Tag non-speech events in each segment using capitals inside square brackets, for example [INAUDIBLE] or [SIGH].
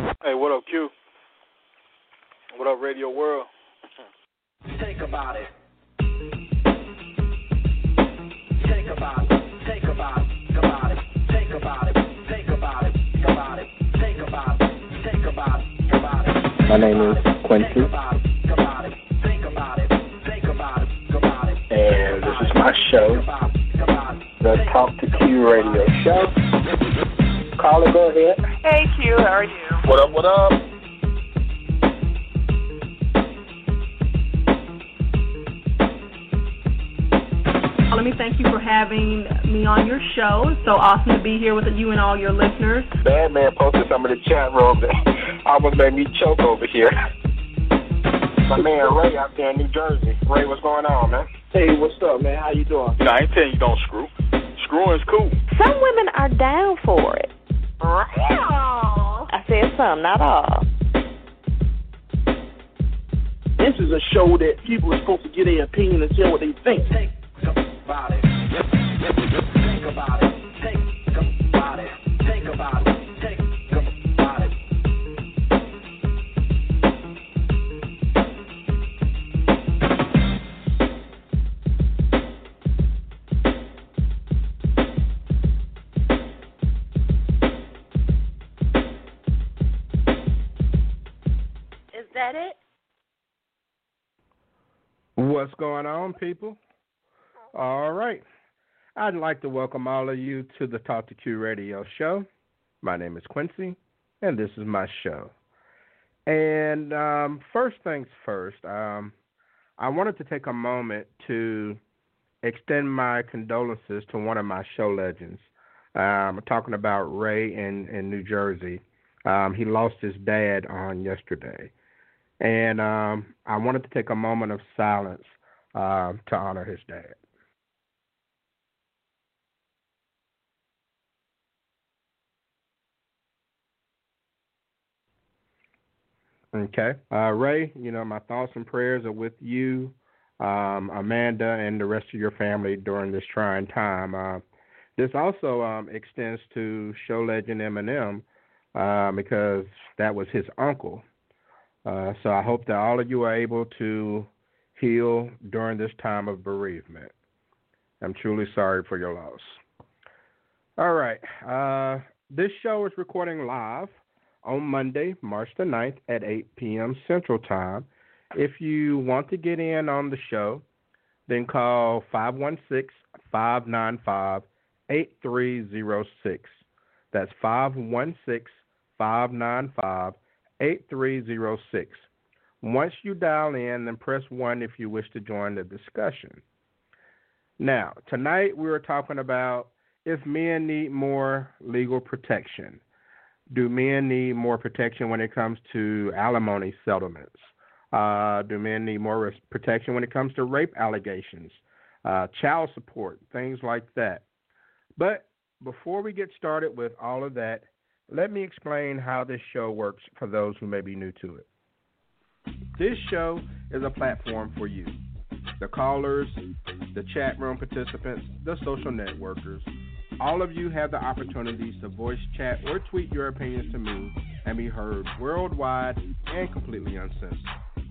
Hey, what up, Q? What up, Radio World? Think about it. Think about it. Think about it. About it. Think about it. Think about it. About it. Think about it. Think about it. About it. My name is Quincy, Think about it. About it. Think about it. Think about it. About it. and this is my show, About it. About it. the Talk to Q Radio Show. Caller, go ahead. Hey Q, how are you? What up, what up? Let me thank you for having me on your show. It's so awesome to be here with you and all your listeners. Bad man posted some in the chat room that [LAUGHS] almost made me choke over here. My man Ray out there in New Jersey. Ray, what's going on, man? Hey, what's up, man? How you doing? You know, I ain't telling you don't screw. Screwing's cool. Some women are down for it. I said some, not all. This is a show that people are supposed to get their opinion and tell what they think. Think about it. What's going on, people? All right. I'd like to welcome all of you to the Talk to Q radio show. My name is Quincy, and this is my show. And um, first things first, um, I wanted to take a moment to extend my condolences to one of my show legends. Um, talking about Ray in, in New Jersey. Um, he lost his dad on yesterday. And um, I wanted to take a moment of silence uh, to honor his dad. Okay. Uh, Ray, you know, my thoughts and prayers are with you, um, Amanda, and the rest of your family during this trying time. Uh, this also um, extends to show legend Eminem uh, because that was his uncle. Uh, so I hope that all of you are able to heal during this time of bereavement. I'm truly sorry for your loss. All right. Uh, this show is recording live on Monday, March the 9th at 8 p.m. Central Time. If you want to get in on the show, then call 516 595 8306. That's 516 595 8306. Once you dial in, then press 1 if you wish to join the discussion. Now, tonight we are talking about if men need more legal protection. Do men need more protection when it comes to alimony settlements? Uh, do men need more res- protection when it comes to rape allegations, uh, child support, things like that? But before we get started with all of that, let me explain how this show works for those who may be new to it. This show is a platform for you, the callers, the chat room participants, the social networkers. All of you have the opportunities to voice, chat, or tweet your opinions to me and be heard worldwide and completely uncensored.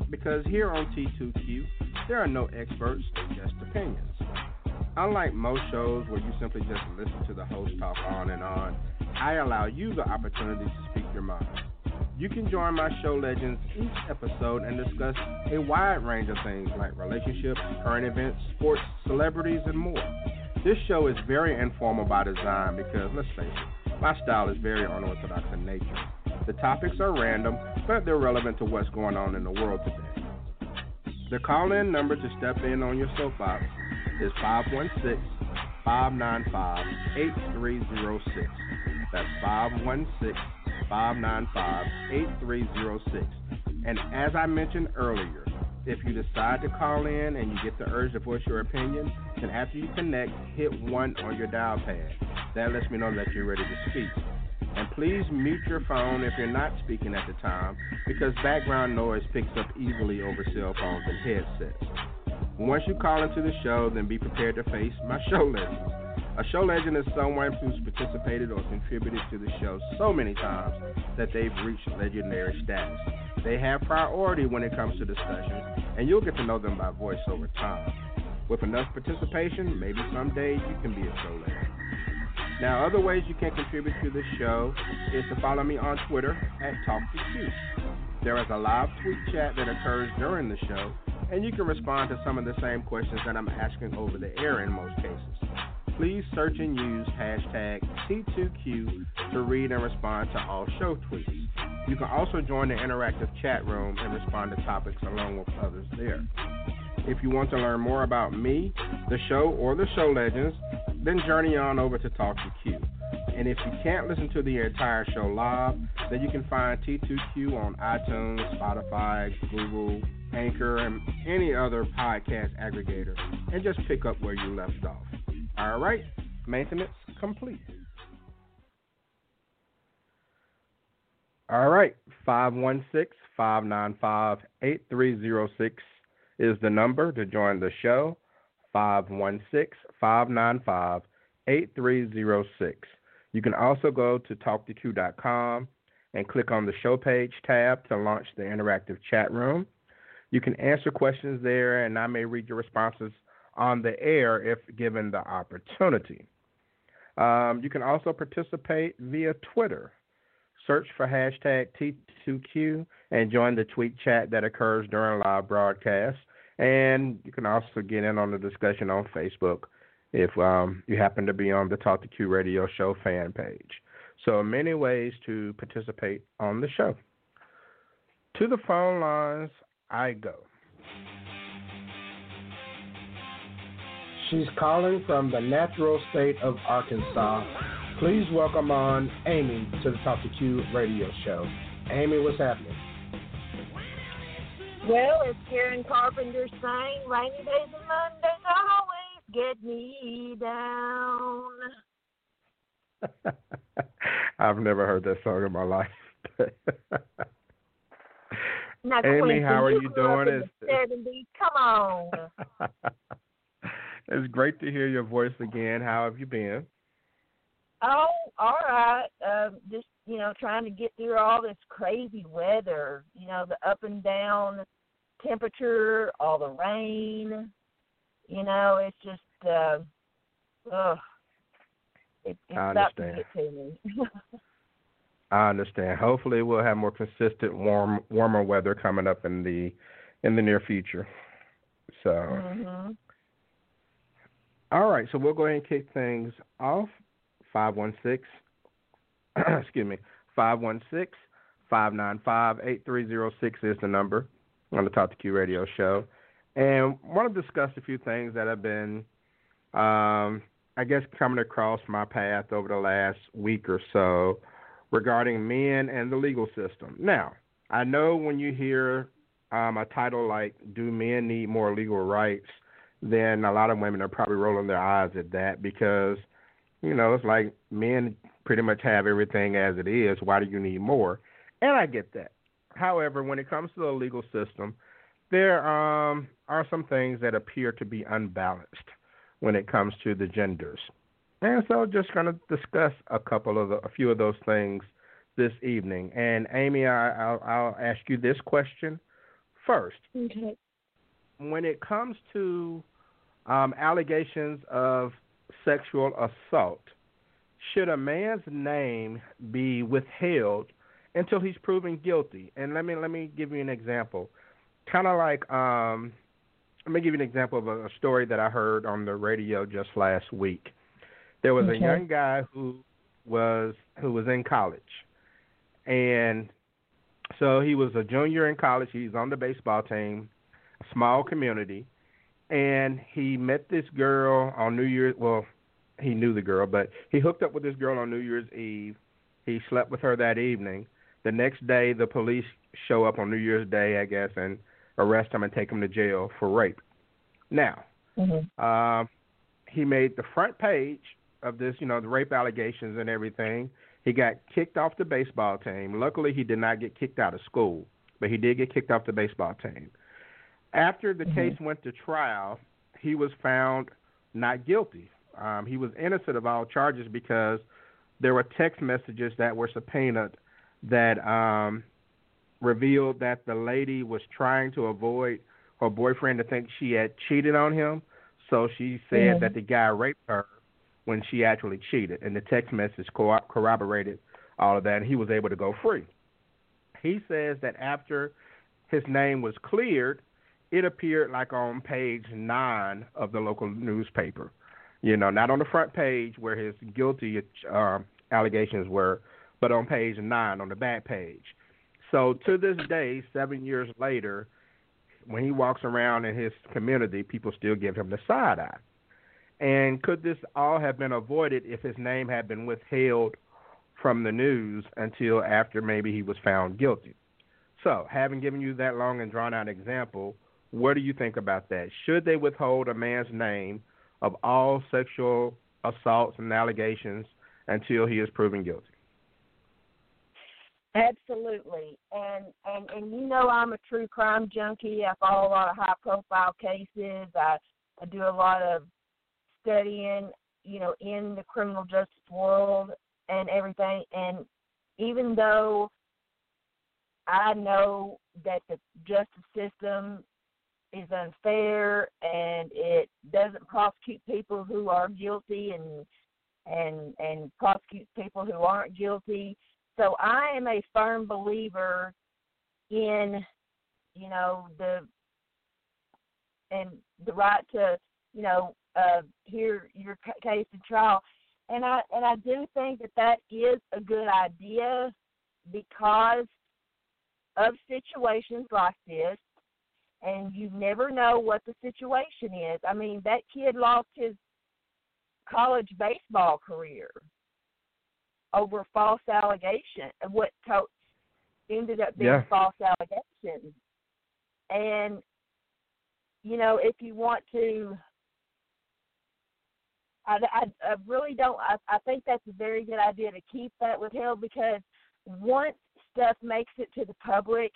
Because here on T2Q, there are no experts, just opinions. Unlike most shows where you simply just listen to the host talk on and on, I allow you the opportunity to speak your mind. You can join my show legends each episode and discuss a wide range of things like relationships, current events, sports, celebrities, and more. This show is very informal by design because, let's face it, my style is very unorthodox in nature. The topics are random, but they're relevant to what's going on in the world today. The call in number to step in on your soapbox is 516 595 8306. That's 516 595 8306. And as I mentioned earlier, if you decide to call in and you get the urge to voice your opinion, then after you connect, hit 1 on your dial pad. That lets me know that you're ready to speak. And please mute your phone if you're not speaking at the time because background noise picks up easily over cell phones and headsets. Once you call into the show, then be prepared to face my show legends. A show legend is someone who's participated or contributed to the show so many times that they've reached legendary status. They have priority when it comes to discussions, and you'll get to know them by voice over time. With enough participation, maybe someday you can be a show legend. Now, other ways you can contribute to the show is to follow me on Twitter at TalkToQ. There is a live tweet chat that occurs during the show, and you can respond to some of the same questions that I'm asking over the air in most cases. Please search and use hashtag T2Q to read and respond to all show tweets. You can also join the interactive chat room and respond to topics along with others there. If you want to learn more about me, the show, or the show legends, then journey on over to Talk to Q. And if you can't listen to the entire show live, then you can find T2Q on iTunes, Spotify, Google, Anchor, and any other podcast aggregator, and just pick up where you left off. All right, maintenance complete. All right, 516 595 8306 is the number to join the show. 516 595 8306. You can also go to talktoq.com and click on the show page tab to launch the interactive chat room. You can answer questions there, and I may read your responses on the air if given the opportunity. Um, you can also participate via Twitter. Search for hashtag T2Q and join the tweet chat that occurs during live broadcasts. And you can also get in on the discussion on Facebook if um, you happen to be on the Talk to Q radio show fan page. So, many ways to participate on the show. To the phone lines, I go. She's calling from the natural state of Arkansas. Please welcome on Amy to the Talk to Q radio show. Amy, what's happening? Well, as Karen Carpenter sang, rainy days and Mondays always get me down. [LAUGHS] I've never heard that song in my life. now, [LAUGHS] Amy, Quincy, how are you you doing? 70s. Come on. [LAUGHS] it's great to hear your voice again. How have you been? Oh, all right. Um, just you know, trying to get through all this crazy weather. You know, the up and down temperature, all the rain. You know, it's just, uh, ugh. It, it's I to understand. get to me. [LAUGHS] I understand. Hopefully, we'll have more consistent, warm, warmer weather coming up in the in the near future. So, mhm. all right. So we'll go ahead and kick things off. Five one six. [CLEARS THROAT] Excuse me. Five one six five nine five eight three zero six is the number on the Talk to Q Radio Show, and want to discuss a few things that have been, um, I guess, coming across my path over the last week or so regarding men and the legal system. Now, I know when you hear um, a title like "Do Men Need More Legal Rights," then a lot of women are probably rolling their eyes at that because, you know, it's like men pretty much have everything as it is. Why do you need more? And I get that. However, when it comes to the legal system, there um, are some things that appear to be unbalanced when it comes to the genders. And so, just going to discuss a couple of the, a few of those things this evening. And Amy, I, I'll, I'll ask you this question first. Okay. When it comes to um, allegations of sexual assault, should a man's name be withheld until he's proven guilty? And let me let me give you an example. Kind of like um, let me give you an example of a, a story that I heard on the radio just last week. There was Okay. a young guy who was who was in college, and so he was a junior in college. He's on the baseball team, a small community, and he met this girl on New Year's. Well, he knew the girl, but he hooked up with this girl on New Year's Eve. He slept with her that evening. The next day, the police show up on New Year's Day, I guess, and arrest him and take him to jail for rape. Now, Mhm. um, he made the front page of this, you know, the rape allegations and everything. He got kicked off the baseball team. Luckily, he did not get kicked out of school, but he did get kicked off the baseball team. After the Mhm. case went to trial, he was found not guilty Um, he was innocent of all charges because there were text messages that were subpoenaed that um, revealed that the lady was trying to avoid her boyfriend to think she had cheated on him. So she said Mhm. that the guy raped her when she actually cheated, and the text message co- corroborated all of that, and he was able to go free. He says that after his name was cleared, it appeared like on page nine of the local newspaper. You know, not on the front page where his guilty uh, allegations were, but on page nine on the back page. So to this day, seven years later, when he walks around in his community, people still give him the side eye. And could this all have been avoided if his name had been withheld from the news until after maybe he was found guilty? So, having given you that long and drawn out example, what do you think about that? Should they withhold a man's name of all sexual assaults and allegations until he is proven guilty? Absolutely, and and and you know I'm a true crime junkie. I follow a lot of high profile cases. I I do a lot of studying, you know, in the criminal justice world and everything. And even though I know that the justice system is unfair and it doesn't prosecute people who are guilty and and and prosecutes people who aren't guilty so I am a firm believer in, you know, the and the right to, you know, uh, hear your case in trial, and I and I do think that that is a good idea because of situations like this, and you never know what the situation is. I mean, that kid lost his college baseball career over false allegation of what to- ended up being Yeah. false allegations. And you know, if you want to, I, I, I really don't. I, I think that's a very good idea to keep that withheld because once stuff makes it to the public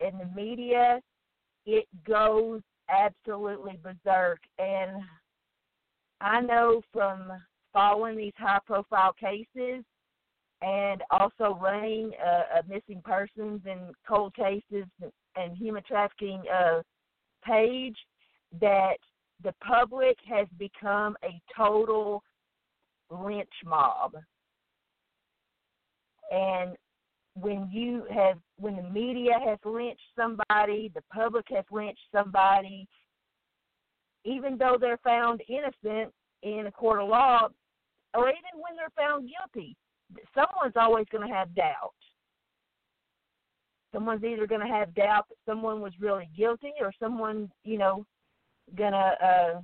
and the media, it goes absolutely berserk. And I know from following these high profile cases and also running a, a missing persons and cold cases and human trafficking uh, page that the public has become a total lynch mob. And when you have when the media has lynched somebody, the public has lynched somebody, even though they're found innocent in a court of law, or even when they're found guilty, someone's always going to have doubt. Someone's either going to have doubt that someone was really guilty, or someone, you know, going to uh,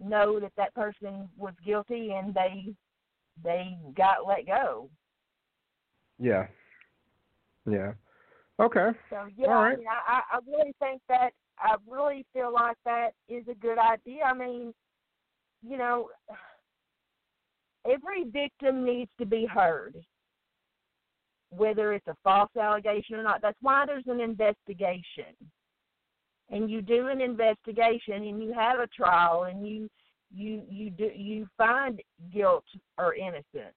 know that that person was guilty and they they got let go. Yeah. Yeah. Okay. So yeah, All right. I, mean, I I really think that I really feel like that is a good idea. I mean, you know, every victim needs to be heard, whether it's a false allegation or not. That's why there's an investigation, and you do an investigation, and you have a trial, and you you you do you find guilt or innocence.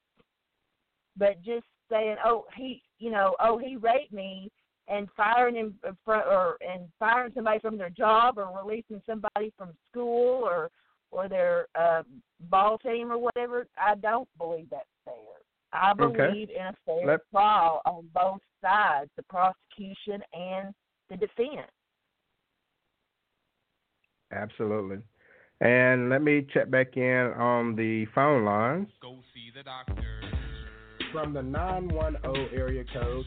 But just saying, oh he, you know, oh he raped me, and firing him from, or and firing somebody from their job, or releasing somebody from school, or or their uh, ball team or whatever. I don't believe that's fair. I Okay. believe in a fair Let- trial on both sides, the prosecution and the defense. Absolutely. And let me check back in on the phone lines. Go see the doctor. From the 910 area code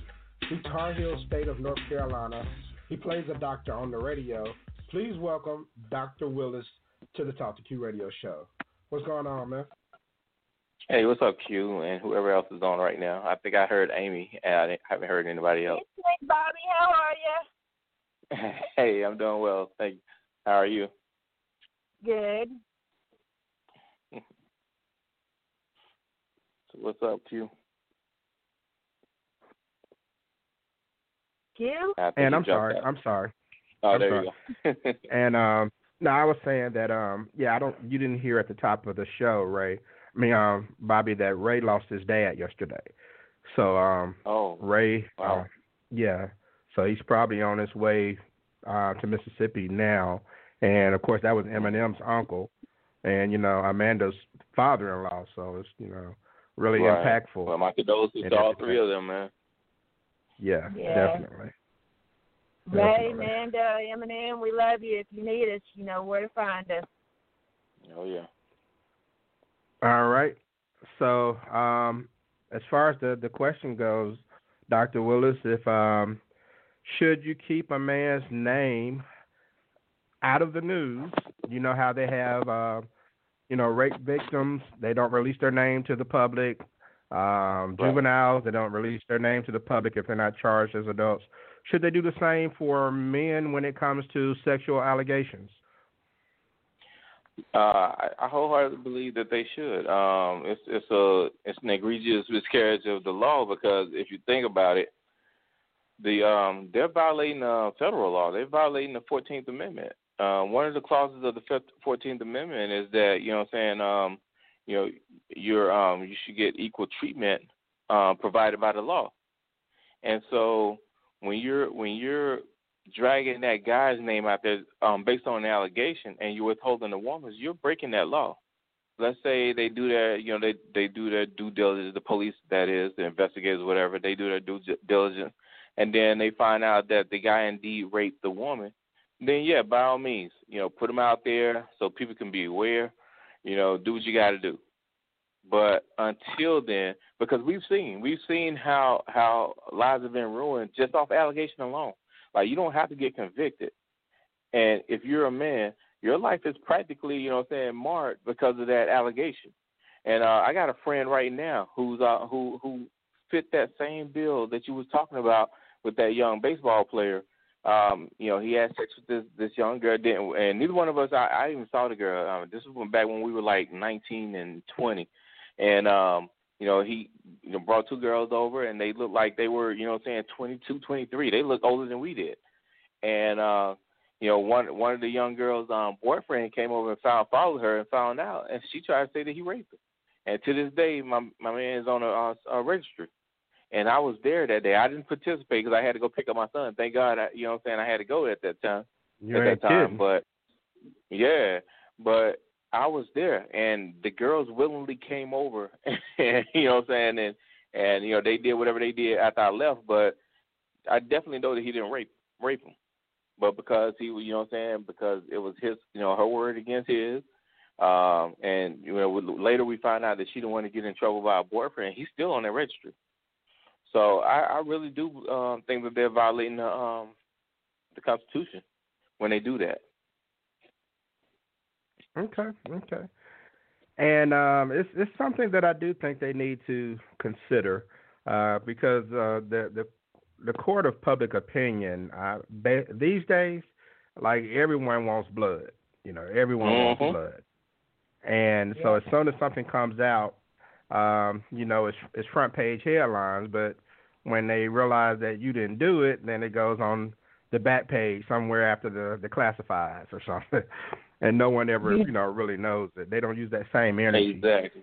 to Tar Heel State of North Carolina, he plays a doctor on the radio. Please welcome Dr. Willis to the Talk to Q radio show. What's going on, man? Hey, what's up, Q, and whoever else is on right now? I think I heard Amy, and I haven't heard anybody else. Hey, Bobby. How are you? [LAUGHS] hey, I'm doing well. Thank you. How are you? Good. So what's up, Q? Q? I think And you I'm sorry. out. I'm sorry. Oh, I'm there you go. [LAUGHS] And um, No, I was saying that um yeah, I don't you didn't hear at the top of the show, Ray. I mean um Bobby that Ray lost his dad yesterday. So um Oh. Ray Wow. uh, yeah. So he's probably on his way uh to Mississippi now. And of course that was Eminem's uncle and you know Amanda's father-in-law, so it's you know really Right. impactful. Well, my condolences And to all three of them, man. yeah, Yeah. definitely. Ray, Definitely. Amanda, Eminem, we love you. If you need us, you know where to find us. Oh yeah. All right. So, um, as far as the the question goes, Dr. Willis, if um, should you keep a man's name out of the news? You know how they have, uh, you know, rape victims. They don't release their name to the public. Um, Right. juveniles, they don't release their name to the public if they're not charged as adults. Should they do the same for men when it comes to sexual allegations? Uh, I, I wholeheartedly believe that they should. Um, it's it's a it's an egregious miscarriage of the law because if you think about it, the um they're violating uh, federal law. They're violating the Fourteenth Amendment. Um, one of the clauses of the Fourteenth Amendment is that you know what I'm saying um you know you're um you should get equal treatment uh, provided by the law. And so when you're when you're dragging that guy's name out there um, based on an allegation and you're withholding the woman's, you're breaking that law. Let's say they do their, you know, they they do their due diligence. The police, that is, the investigators, whatever, they do their due diligence, and then they find out that the guy indeed raped the woman. Then yeah, by all means, you know, put them out there so people can be aware. You know, do what you got to do. But until then, because we've seen we've seen how how lives have been ruined just off allegation alone. Like you don't have to get convicted. And if you're a man, your life is practically, you know saying, marred because of that allegation. And uh I got a friend right now who's uh who who fit that same bill that you was talking about with that young baseball player. Um, you know, he had sex with this this young girl didn't and neither one of us I, I even saw the girl. Um, this was back when we were like nineteen and twenty. And um you know, he you know brought two girls over and they looked like they were, you know what I'm saying, twenty two, twenty three. They looked older than we did. And uh, you know, one one of the young girls' um boyfriend came over and found followed her and found out and she tried to say that he raped her. And to this day my my man is on a, a, a registry. And I was there that day. I didn't participate because I had to go pick up my son. Thank God, I, you know what I'm saying, I had to go at that time. You at that time. kidding. But yeah, but I was there, and the girls willingly came over, [LAUGHS] and you know what I'm saying, and and you know they did whatever they did after I left. But I definitely know that he didn't rape rape him, but because he, you know what I'm saying, because it was his, you know, her word against his. Um, and you know, later we find out that she didn't want to get in trouble by her boyfriend. He's still on that registry. So I, I really do um, think that they're violating the um, the Constitution when they do that. Okay, okay. And um, it's it's something that I do think they need to consider uh, because uh, the the the court of public opinion uh, ba- these days, like everyone wants blood. You know, everyone Mhm. wants blood. And so as soon as something comes out, um, you know, it's it's front page headlines. But when they realize that you didn't do it, then it goes on the back page somewhere after the the classifieds or something, [LAUGHS] and no one ever you know really knows it. They don't use that same energy, Exactly.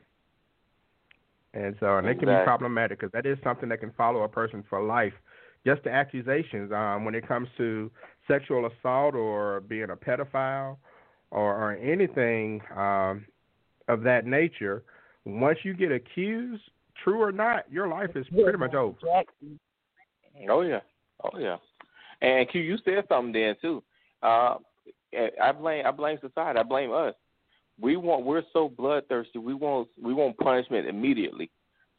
and so and it can be problematic because that is something that can follow a person for life. Just the accusations um, when it comes to sexual assault or being a pedophile or, or anything um, of that nature. Once you get accused, true or not, your life is pretty much over. Oh yeah, oh yeah. And Q, you said something then too. Uh, I blame I blame society. I blame us. We want we're so bloodthirsty. We want we want punishment immediately.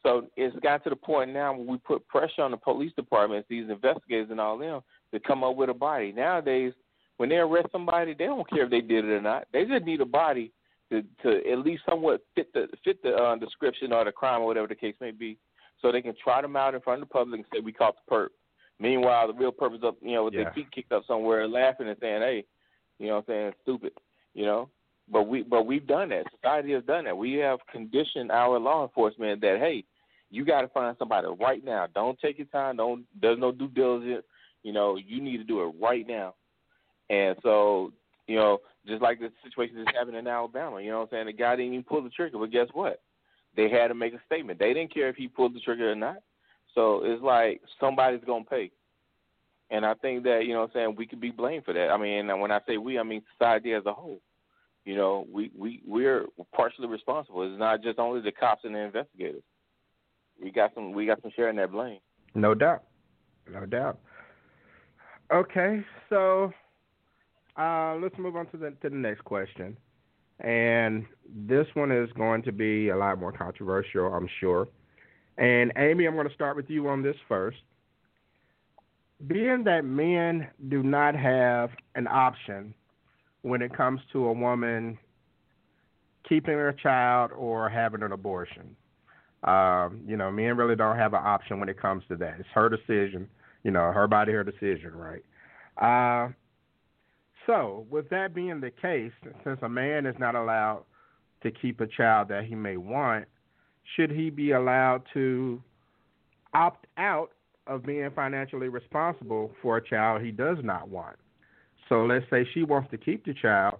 So it's got to the point now where we put pressure on the police departments, these investigators and all them, to come up with a body. Nowadays, when they arrest somebody, they don't care if they did it or not. They just need a body to to at least somewhat fit the fit the uh, description or the crime or whatever the case may be, so they can trot them out in front of the public and say we caught the perp. Meanwhile, the real purpose of you know, with Yeah. their feet kicked up somewhere, laughing and saying, "Hey, you know, what I'm saying stupid," you know. But we but we've done that. Society has done that. We have conditioned our law enforcement that hey, you got to find somebody right now. Don't take your time. Don't there's no due diligence. You know, you need to do it right now. And so You know, just like the situation that's happening in Alabama. You know what I'm saying? The guy didn't even pull the trigger, but guess what? They had to make a statement. They didn't care if he pulled the trigger or not. So it's like somebody's gonna pay. And I think that, you know what I'm saying, we could be blamed for that. I mean, and when I say we, I mean society as a whole. You know, we, we, we're partially responsible. It's not just only the cops and the investigators. We got some we got some share in that blame. No doubt. No doubt. Okay, so uh, let's move on to the to the next question. And this one is going to be a lot more controversial, I'm sure. And Amy, I'm going to start with you on this first. Being that men do not have an option when it comes to a woman keeping her child or having an abortion. Um, you know, men really don't have an option when it comes to that. It's her decision. You know, her body, her decision, right? Uh, so, with that being the case, since a man is not allowed to keep a child that he may want, should he be allowed to opt out of being financially responsible for a child he does not want? So, let's say she wants to keep the child.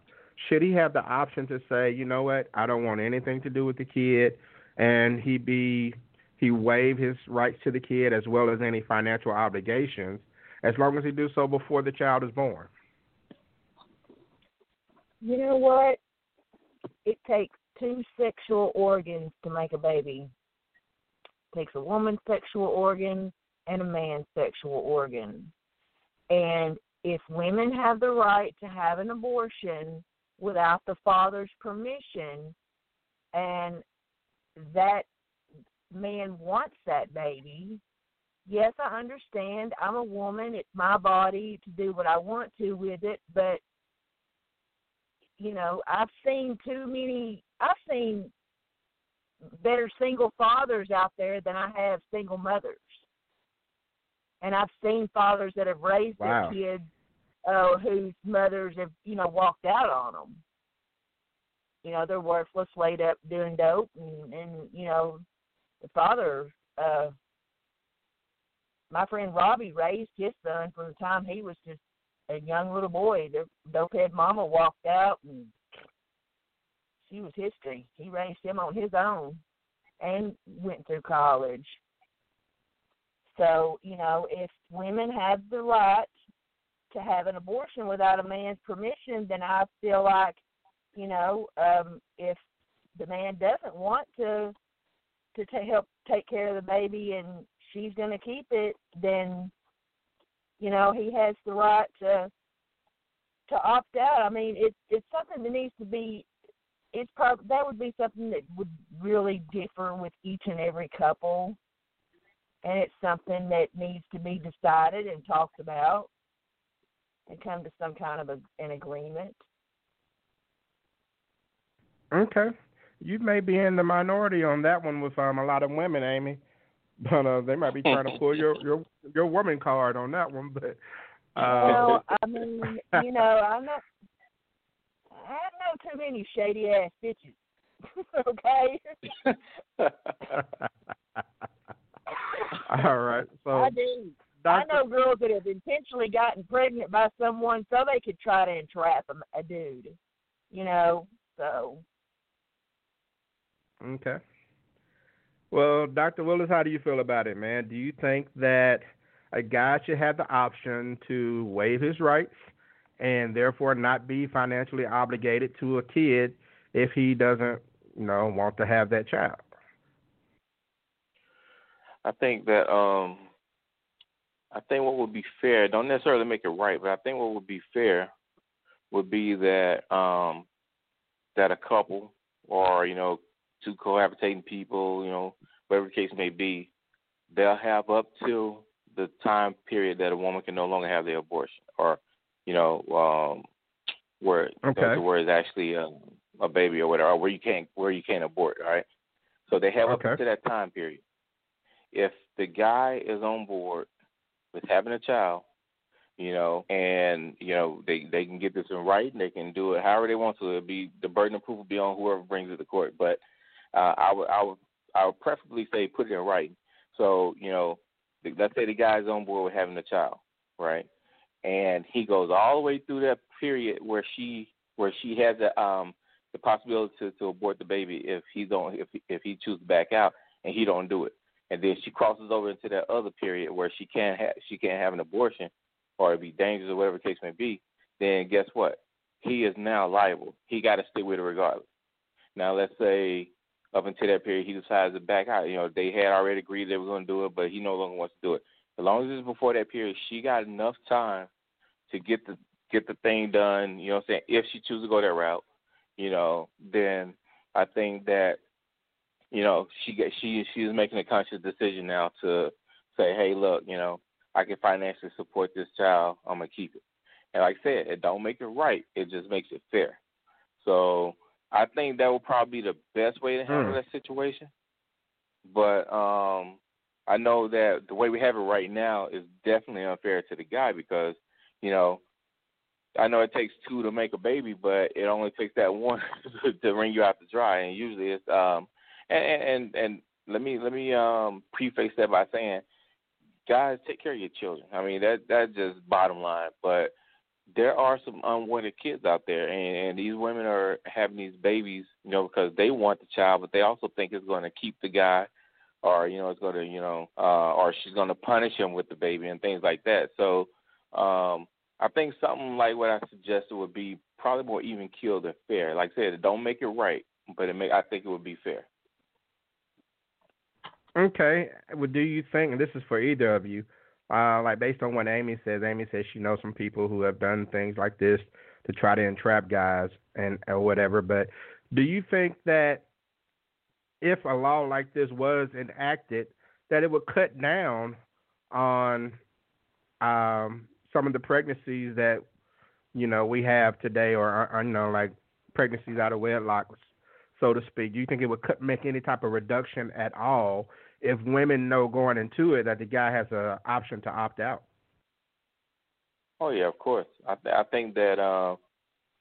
Should he have the option to say, you know what, I don't want anything to do with the kid, and he be he waive his rights to the kid as well as any financial obligations, as long as he do so before the child is born? You know what? It takes two sexual organs to make a baby. It takes a woman's sexual organ and a man's sexual organ. And if women have the right to have an abortion without the father's permission and that man wants that baby, yes, I understand. I'm a woman. It's my body to do what I want to with it, but you know, I've seen too many. I've seen better single fathers out there than I have single mothers, and I've seen fathers that have raised wow. their kids uh, whose mothers have, you know, walked out on them. You know, they're worthless, laid up doing dope, and, and you know, the father. uh My friend Robbie raised his son from the time he was just a young little boy. The dopehead mama walked out, and she was history. He raised him on his own, and went through college. So you know, if women have the right to have an abortion without a man's permission, then I feel like, you know, um, if the man doesn't want to to ta- help take care of the baby and she's going to keep it, then you know he has the right to to opt out. I mean, it's it's something that needs to be. It's probably that would be something that would really differ with each and every couple, and it's something that needs to be decided and talked about, and come to some kind of a, an agreement. Okay, you may be in the minority on that one with um a lot of women, Amy, [LAUGHS] but uh, they might be trying to pull your your your woman card on that one. But uh, well, I mean, you know, I know I know too many shady ass bitches. [LAUGHS] okay. [LAUGHS] All right, so I do. Dr. I know girls that have intentionally gotten pregnant by someone so they could try to entrap a, a dude. You know, so Okay. Well, Dr. Willis, how do you feel about it, man? Do you think that a guy should have the option to waive his rights and therefore not be financially obligated to a kid if he doesn't, you know, want to have that child? I think that um I think what would be fair, don't necessarily make it right, but I think what would be fair would be that um that a couple or, you know, two cohabitating people, you know, whatever the case may be, they'll have up to the time period that a woman can no longer have the abortion or, you know, um where Okay. where it's actually a, a baby or whatever, or where you can't where you can't abort, all right? So they have Okay. up to that time period. If the guy is on board with having a child, you know, and you know they they can get this in writing, they can do it however they want to. It'll be the burden of proof will be on whoever brings it to court. But uh, I would I would I would preferably say put it in writing. So you know, let's say the guy's on board with having a child, right? And he goes all the way through that period where she where she has the um the possibility to, to abort the baby if he don't if if he chooses to back out and he don't do it, and then she crosses over into that other period where she can't have she can't have an abortion or it'd be dangerous or whatever the case may be, then guess what? He is now liable. He got to stick with it regardless. Now let's say up until that period he decides to back out. You know they had already agreed they were going to do it, but he no longer wants to do it. As long as it's before that period, she got enough time to get the get the thing done. You know what I'm saying? If she chooses to go that route, you know, then I think that you know she get she she's making a conscious decision now to say, hey, look, you know, I can financially support this child. I'm gonna keep it. And like I said, it don't make it right. It just makes it fair. So I think that would probably be the best way to handle Hmm. that situation. But um I know that the way we have it right now is definitely unfair to the guy because, you know, I know it takes two to make a baby, but it only takes that one [LAUGHS] to wring you out to dry. And usually it's um and and and let me let me um preface that by saying, guys, take care of your children. I mean that that's just bottom line. But there are some unwanted kids out there, and, and these women are having these babies, you know, because they want the child, but they also think it's going to keep the guy, or you know, it's going to, you know, uh, or she's going to punish him with the baby and things like that. So, um, I think something like what I suggested would be probably more even kill than fair. Like I said, don't make it right, but it make I think it would be fair. Okay. Well, do you think, and this is for either of you, uh, like based on what Amy says, Amy says she knows some people who have done things like this to try to entrap guys and or whatever. But do you think that if a law like this was enacted, that it would cut down on um, some of the pregnancies that you know we have today, or, or you know, like pregnancies out of wedlock, so to speak? Do you think it would cut, make any type of reduction at all if women know going into it that the guy has an option to opt out? Oh yeah, of course. I th- I think that uh,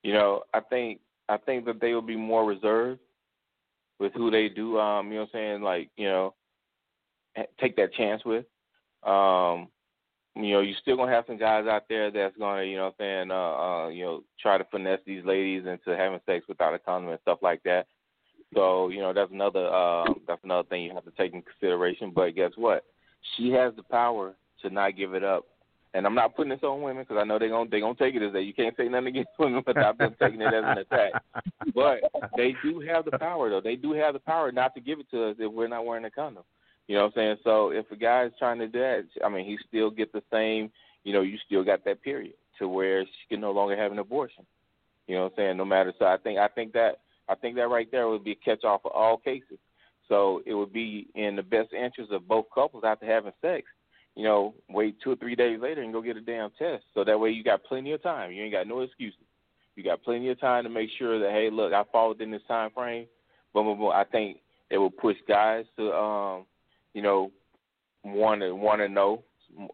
you know, I think I think that they will be more reserved with who they do. Um, you know, what I'm saying like you know, take that chance with. Um, you know, you're still gonna have some guys out there that's gonna, you know, what I'm saying, uh, uh, you know, try to finesse these ladies into having sex without a condom and stuff like that. So, you know, that's another uh, that's another thing you have to take in consideration. But guess what? She has the power to not give it up. And I'm not putting this on women because I know they're gonna they gonna take it as that you can't say nothing against [LAUGHS] women without them taking it as an attack. But they do have the power though. They do have the power not to give it to us if we're not wearing a condom. You know what I'm saying? So if a guy is trying to do that, I mean, he still get the same. You know, you still got that period to where she can no longer have an abortion. You know what I'm saying? No matter. So I think I think that I think that right there would be a catch all for all cases. So it would be in the best interest of both couples after having sex. You know, wait two or three days later and go get a damn test. So that way you got plenty of time. You ain't got no excuses. You got plenty of time to make sure that hey, look, I fall within this time frame. Boom, boom, boom. I think it will push guys to um, you know, want to want to know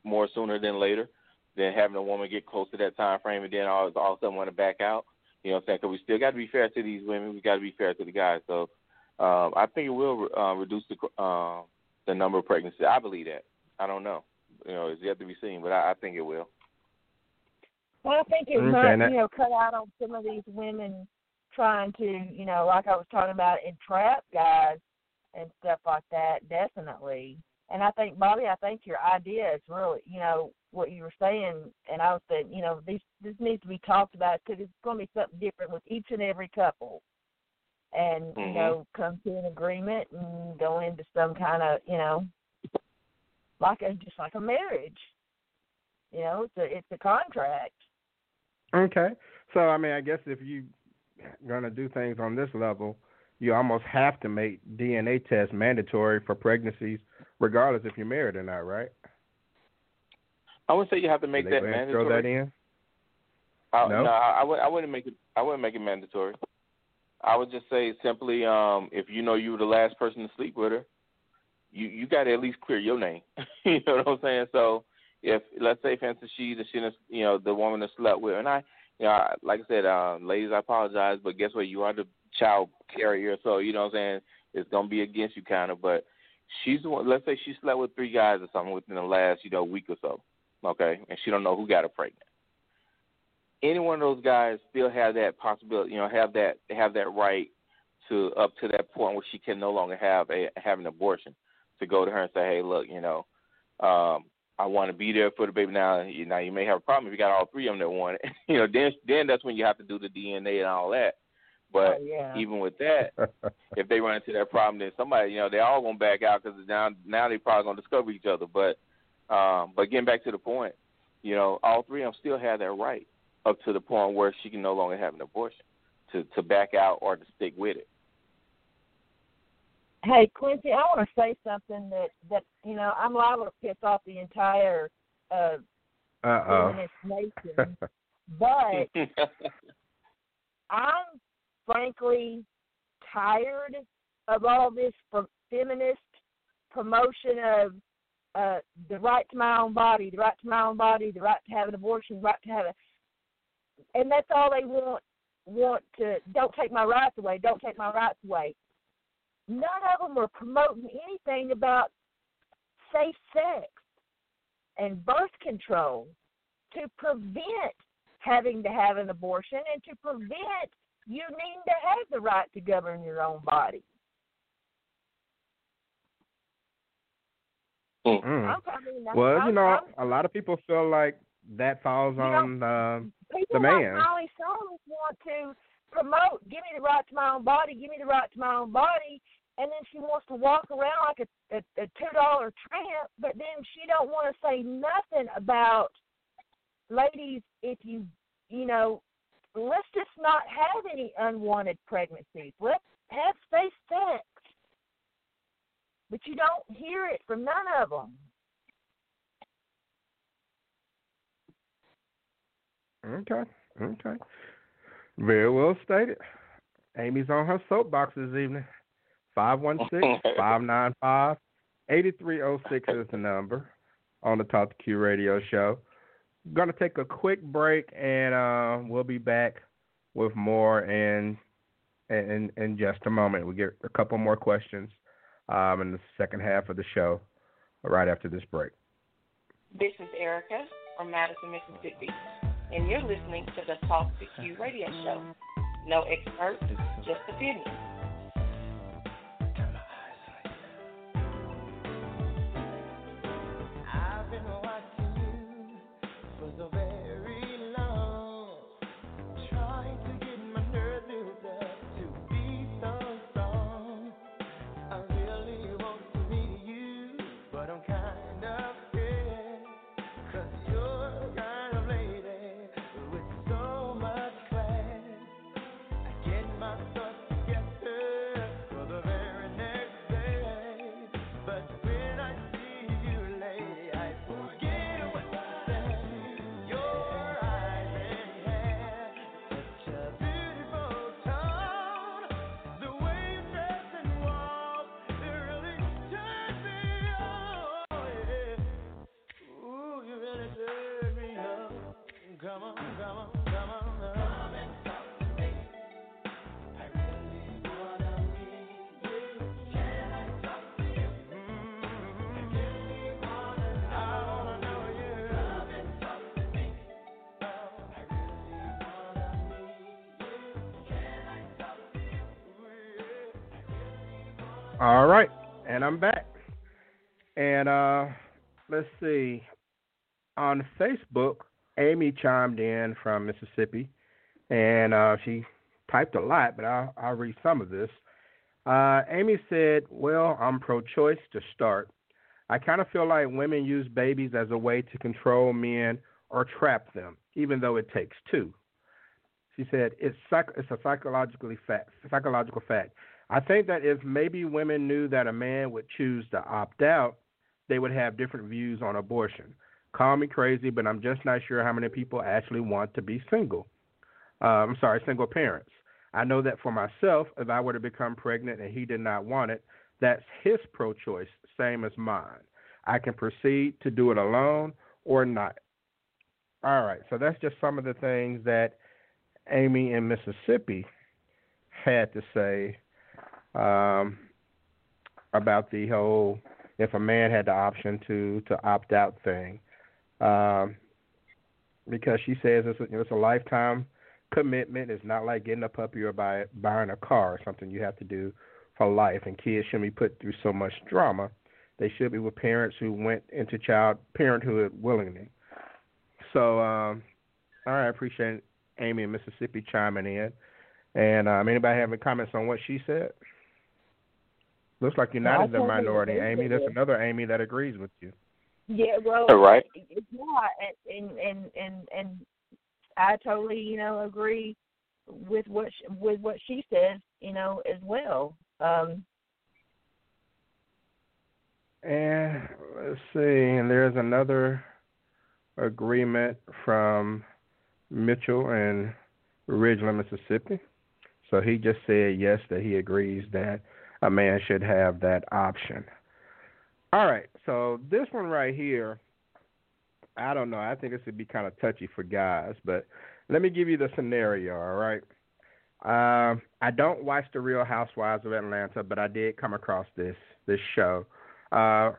more sooner than later than having a woman get close to that time frame and then all, all of a sudden want to back out. You know what I'm saying? Because we still got to be fair to these women. We got to be fair to the guys. So um, I think it will uh, reduce the uh, the number of pregnancies. I believe that. I don't know. You know, it's yet to be seen, but I, I think it will. Well, I think it Okay, might, and that- you know, cut out on some of these women trying to, you know, like I was talking about, entrap guys and stuff like that. Definitely. And I think, Bobby, I think your idea is really, you know, what you were saying, and I was saying, you know, this this needs to be talked about because it's going to be something different with each and every couple, and you Mhm. know, come to an agreement and go into some kind of, you know, like a just like a marriage. You know, it's a it's a contract. Okay. So I mean, I guess if you're gonna do things on this level, you almost have to make DNA tests mandatory for pregnancies, regardless if you're married or not, right? I would say you have to make that go ahead and mandatory. Throw that in. I, No? no, I, I, would, I wouldn't make it. I wouldn't make it mandatory. I would just say simply, um, if you know you were the last person to sleep with her, you you got to at least clear your name. [LAUGHS] you know what I'm saying? So if let's say, for instance, she the she you know the woman that slept with, and I, you know, I, like I said, uh, ladies, I apologize, but guess what? You are the child carrier, so you know what I'm saying. It's gonna be against you, kind of. But she's the one. Let's say she slept with three guys or something within the last you know week or so, okay, and she don't know who got her pregnant any one of those guys still have that possibility, you know, have that have that right to up to that point where she can no longer have a have an abortion to go to her and say, hey, look, you know, um, I want to be there for the baby. Now, you now you may have a problem if you got all three of them that want it. you know, then then that's when you have to do the DNA and all that. But Oh, yeah. even with that, [LAUGHS] if they run into that problem, then somebody, you know, they're all gonna back out because now now they probably gonna discover each other. But um, but getting back to the point, you know, all three of them still have that right up to the point where she can no longer have an abortion to to back out or to stick with it. Hey Quincy, I want to say something that that you know I'm liable to piss off the entire uh, feminist nation, [LAUGHS] but I'm frankly tired of all this feminist promotion of uh, the right to my own body, the right to my own body, the right to have an abortion, the right to have a, and that's all they want. Want to don't take my rights away, don't take my rights away. None of them are promoting anything about safe sex and birth control to prevent having to have an abortion and to prevent you needing to have the right to govern your own body. Mm. I'm, mean, Well, I'm, you know, I'm, a lot of people feel like that falls You know, on people the like man. Molly Summers want to promote, give me the right to my own body, give me the right to my own body, and then she wants to walk around like a, a, a two dollar tramp, but then she don't want to say nothing about ladies. If you, you know, let's just not have any unwanted pregnancies. Let's have safe sex. But you don't hear it from none of them. Okay. Okay. Very well stated. Amy's on her soapbox this evening. 516-595-8306 [LAUGHS] is the number on the Talk to Q radio show. Going to take a quick break and uh, we'll be back with more in, in in just a moment. We get a couple more questions um, in the second half of the show right after this break. This is Erica from Madison, Mississippi, and you're listening to the Talk to Q radio show. No experts, just opinions. All right, and I'm back. And uh let's see. On Facebook, Amy chimed in from Mississippi, and uh, she typed a lot, but I'll, I'll read some of this. Uh, Amy said, "Well, I'm pro-choice to start. I kind of feel like women use babies as a way to control men or trap them, even though it takes two. She said it's psych- it's a psychologically fact, psychological fact. I think that if maybe women knew that a man would choose to opt out, they would have different views on abortion. Call me crazy, but I'm just not sure how many people actually want to be single. Uh, I'm sorry, single parents. I know that for myself, if I were to become pregnant and he did not want it, that's his pro choice, same as mine. I can proceed to do it alone or not. All right, so that's just some of the things that Amy in Mississippi had to say um, about the whole if a man had the option to to opt out thing. Um, because she says it's a, it's a lifetime commitment. It's not like getting a puppy or buy, buying a car or something you have to do for life. And kids shouldn't be put through so much drama. They should be with parents who went into child parenthood willingly. So, um, all right, I appreciate Amy in Mississippi chiming in. And um, anybody have any comments on what she said? Looks like you're not in the minority, Amy. with There's another Amy that agrees with you. Yeah, well, Right. Yeah, and and and and I totally, you know, agree with what she, with what she says, you know, as well. Um, And let's see, and there's another agreement from Mitchell in Ridgeland, Mississippi. So he just said yes that he agrees that a man should have that option. All right, so this one right here, I don't know. I think this would be kind of touchy for guys, but let me give you the scenario. All right. Um, I don't watch the Real Housewives of Atlanta, but I did come across this this show. Uh,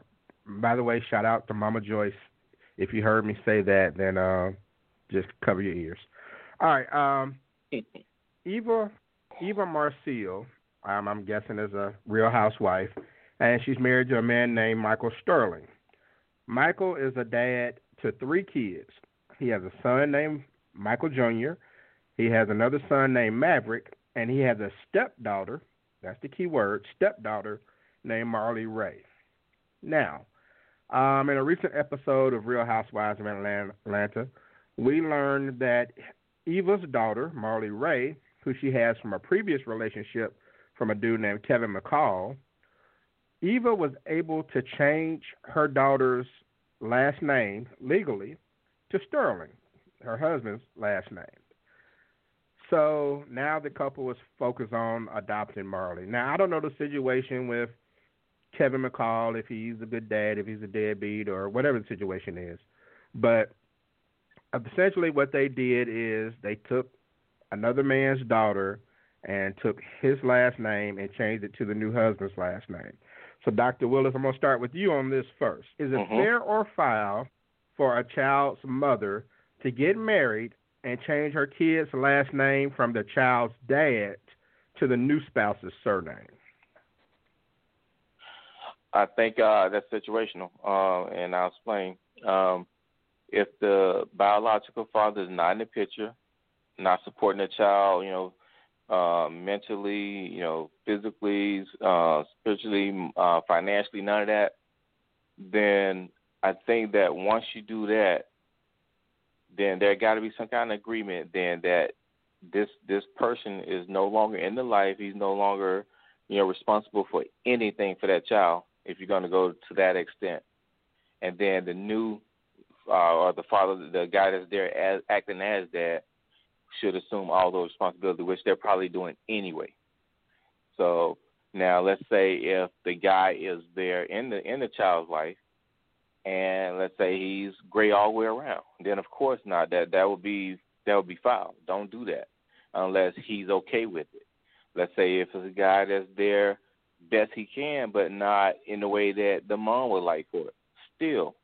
by the way, shout out to Mama Joyce. If you heard me say that, then uh, just cover your ears. All right. Um, [LAUGHS] Eva Eva Marcille, um, I'm guessing is a Real Housewife, and she's married to a man named Michael Sterling. Michael is a dad to three kids. He has a son named Michael Jr. He has another son named Maverick, and he has a stepdaughter. That's the key word, stepdaughter named Marley Rae. Now, um, in a recent episode of Real Housewives of Atlanta, we learned that Eva's daughter, Marley Rae, who she has from a previous relationship from a dude named Kevin McCall, Eva was able to change her daughter's last name legally to Sterling, her husband's last name. So now the couple is focused on adopting Marley. Now I don't know the situation with Kevin McCall if he's a good dad, if he's a deadbeat, or whatever the situation is, but essentially what they did is they took another man's daughter and took his last name and changed it to the new husband's last name. So, Dr. Willis, I'm going to start with you on this first. Is it Mhm. fair or foul for a child's mother to get married and change her kid's last name from the child's dad to the new spouse's surname? I think uh, that's situational, uh, and I'll explain. Um, if the biological father is not in the picture, not supporting the child, you know, uh, mentally, you know, physically, uh, spiritually, uh, financially, none of that, then I think that once you do that, then there got to be some kind of agreement then that this this person is no longer in the life. He's no longer, you know, responsible for anything for that child. If you're going to go to that extent, and then the new uh, or the father, the guy that's there as acting as dad, should assume all those responsibility, which they're probably doing anyway. So now, let's say if the guy is there in the in the child's life, and let's say he's gray all the way around, then of course not. That that would be that would be foul. Don't do that unless he's okay with it. Let's say if it's a guy that's there best he can, but not in the way that the mom would like for it. Still,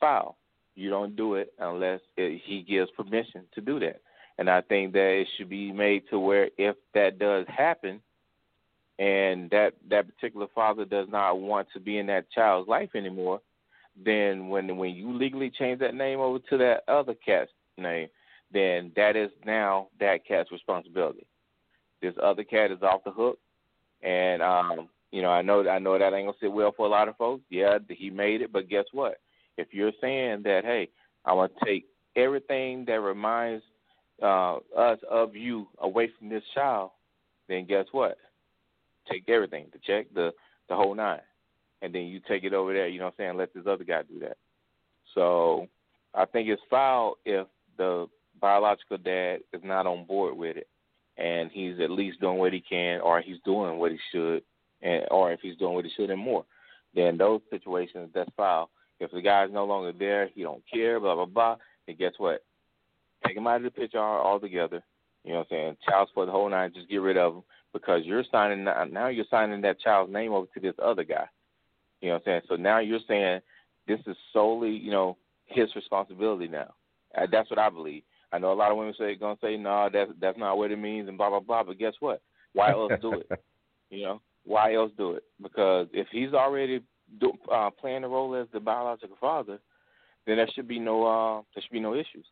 foul. You don't do it unless he gives permission to do that. And I think that it should be made to where if that does happen, and that that particular father does not want to be in that child's life anymore, then when when you legally change that name over to that other cat's name, then that is now that cat's responsibility. This other cat is off the hook, and um, you know I know I know that ain't gonna sit well for a lot of folks. Yeah, he made it, but guess what? If you're saying that, hey, I want to take everything that reminds uh, us of you away from this child, then guess what? Take everything, the check, the the whole nine, and then you take it over there. You know what I'm saying? Let this other guy do that. So I think it's foul if the biological dad is not on board with it, and he's at least doing what he can, or he's doing what he should, and or if he's doing what he should and more. Then those situations, that's foul. If the guy's no longer there, he don't care, blah blah blah. And guess what? Take him out of the picture all altogether. You know what I'm saying? Child support the whole nine. Just get rid of him because you're signing now. You're signing that child's name over to this other guy. You know what I'm saying? So now you're saying this is solely, you know, his responsibility now. Uh, that's what I believe. I know a lot of women say gonna say no, that's that's not what it means, and blah blah blah. But guess what? Why else do it? [LAUGHS] You know, why else do it? Because if he's already do, uh, playing the role as the biological father, then there should be no uh, there should be no issues.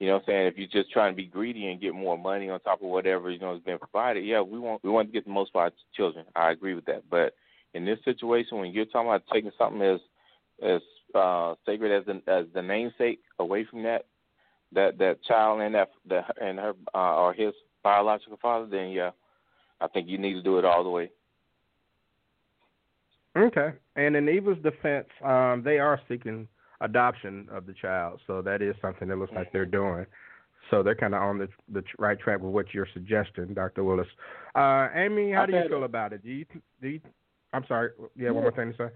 You know what I'm saying? If you're just trying to be greedy and get more money on top of whatever, you know, has been provided, yeah, we want we want to get the most for our children. I agree with that. But in this situation when you're talking about taking something as as uh sacred as the as the namesake away from that that that child and that that and her uh, or his biological father, then yeah, I think you need to do it all the way. Okay. And in Eva's defense, um, they are seeking adoption of the child, so that is something that looks like they're doing. So they're kind of on the the right track with what you're suggesting, Dr. Willis. Uh, Amy, how do you feel about it? Do you do you? I'm sorry. Yeah, one more thing to say.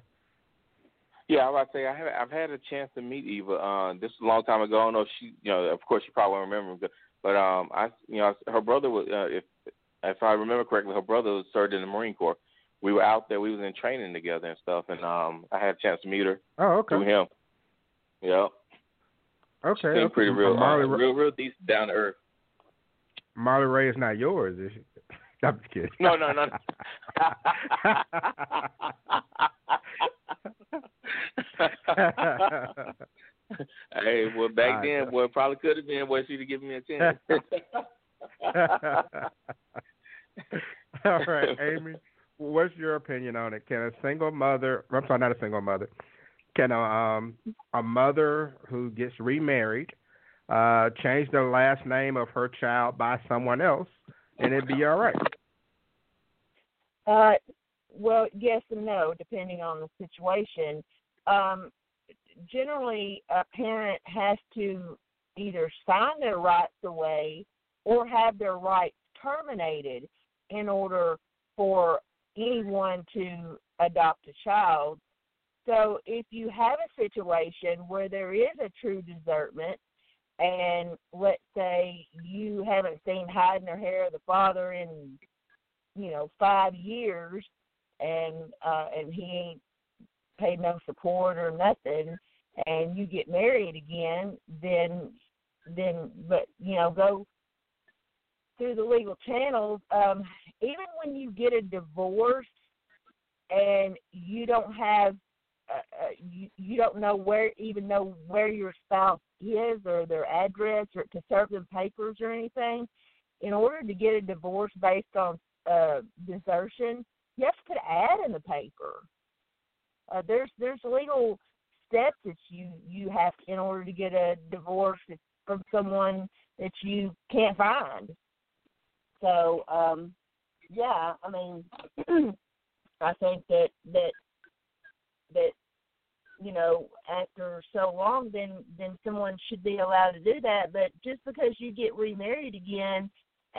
Yeah, I was say I have I've had a chance to meet Eva. Uh, this is a long time ago. I don't know if she, you know, of course she probably won't remember, but, but um, I, you know, her brother was, uh, if if I remember correctly, her brother served in the Marine Corps. We were out there. We was in training together and stuff, and um, I had a chance to meet her Oh, okay. through him. Yep. Okay. Okay. pretty real, uh, Marley, real, real decent, down to earth. Marley Rae is not yours, is she? [LAUGHS] I'm just kidding. No, no, no. hey, well, back I then, know. boy, probably could have been. Boy, she'd have given me a chance. [LAUGHS] [LAUGHS] All right, Amy, what's your opinion on it? Can a single mother, I'm sorry, not a single mother, can a um a mother who gets remarried uh change the last name of her child by someone else and it'd be all right? Uh, well, yes and no, depending on the situation. Um, generally, a parent has to either sign their rights away or have their rights terminated in order for anyone to adopt a child. So, if you have a situation where there is a true desertment, and let's say you haven't seen hide nor hair of the father in you know five years and uh and he ain't paid no support or nothing and you get married again then then but you know go through the legal channels um even when you get a divorce and you don't have uh, uh, you you don't know where even know where your spouse is or their address or them papers or anything. In order to get a divorce based on uh desertion you have to put ad in the paper. Uh there's there's legal steps that you you have in order to get a divorce from someone that you can't find. So um yeah i mean [CLEARS THROAT] i think that that that you know after so long then then someone should be allowed to do that but just because you get remarried again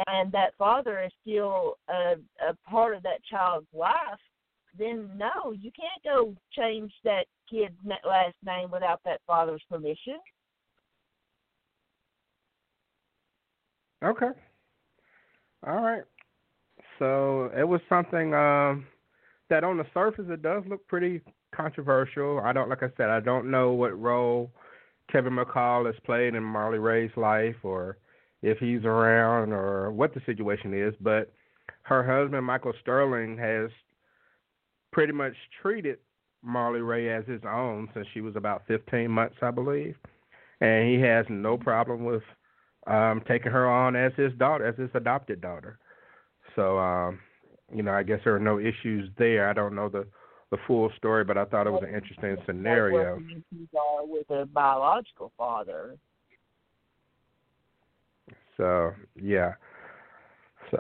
and that father is still a a part of that child's life then no you can't go change that kid's last name without that father's permission Okay. All right. So it was something um, that on the surface it does look pretty controversial. I don't, like I said, I don't know what role Kevin McCall has played in Marley Rae's life, or if he's around, or what the situation is. But her husband Michael Sterling has pretty much treated Marley Rae as his own since she was about 15 months, I believe, and he has no problem with um taking her on as his daughter, as his adopted daughter. So um, you know, I guess there are no issues there. I don't know the the full story, but I thought it was an interesting scenario. What the issues are with a biological father So yeah. So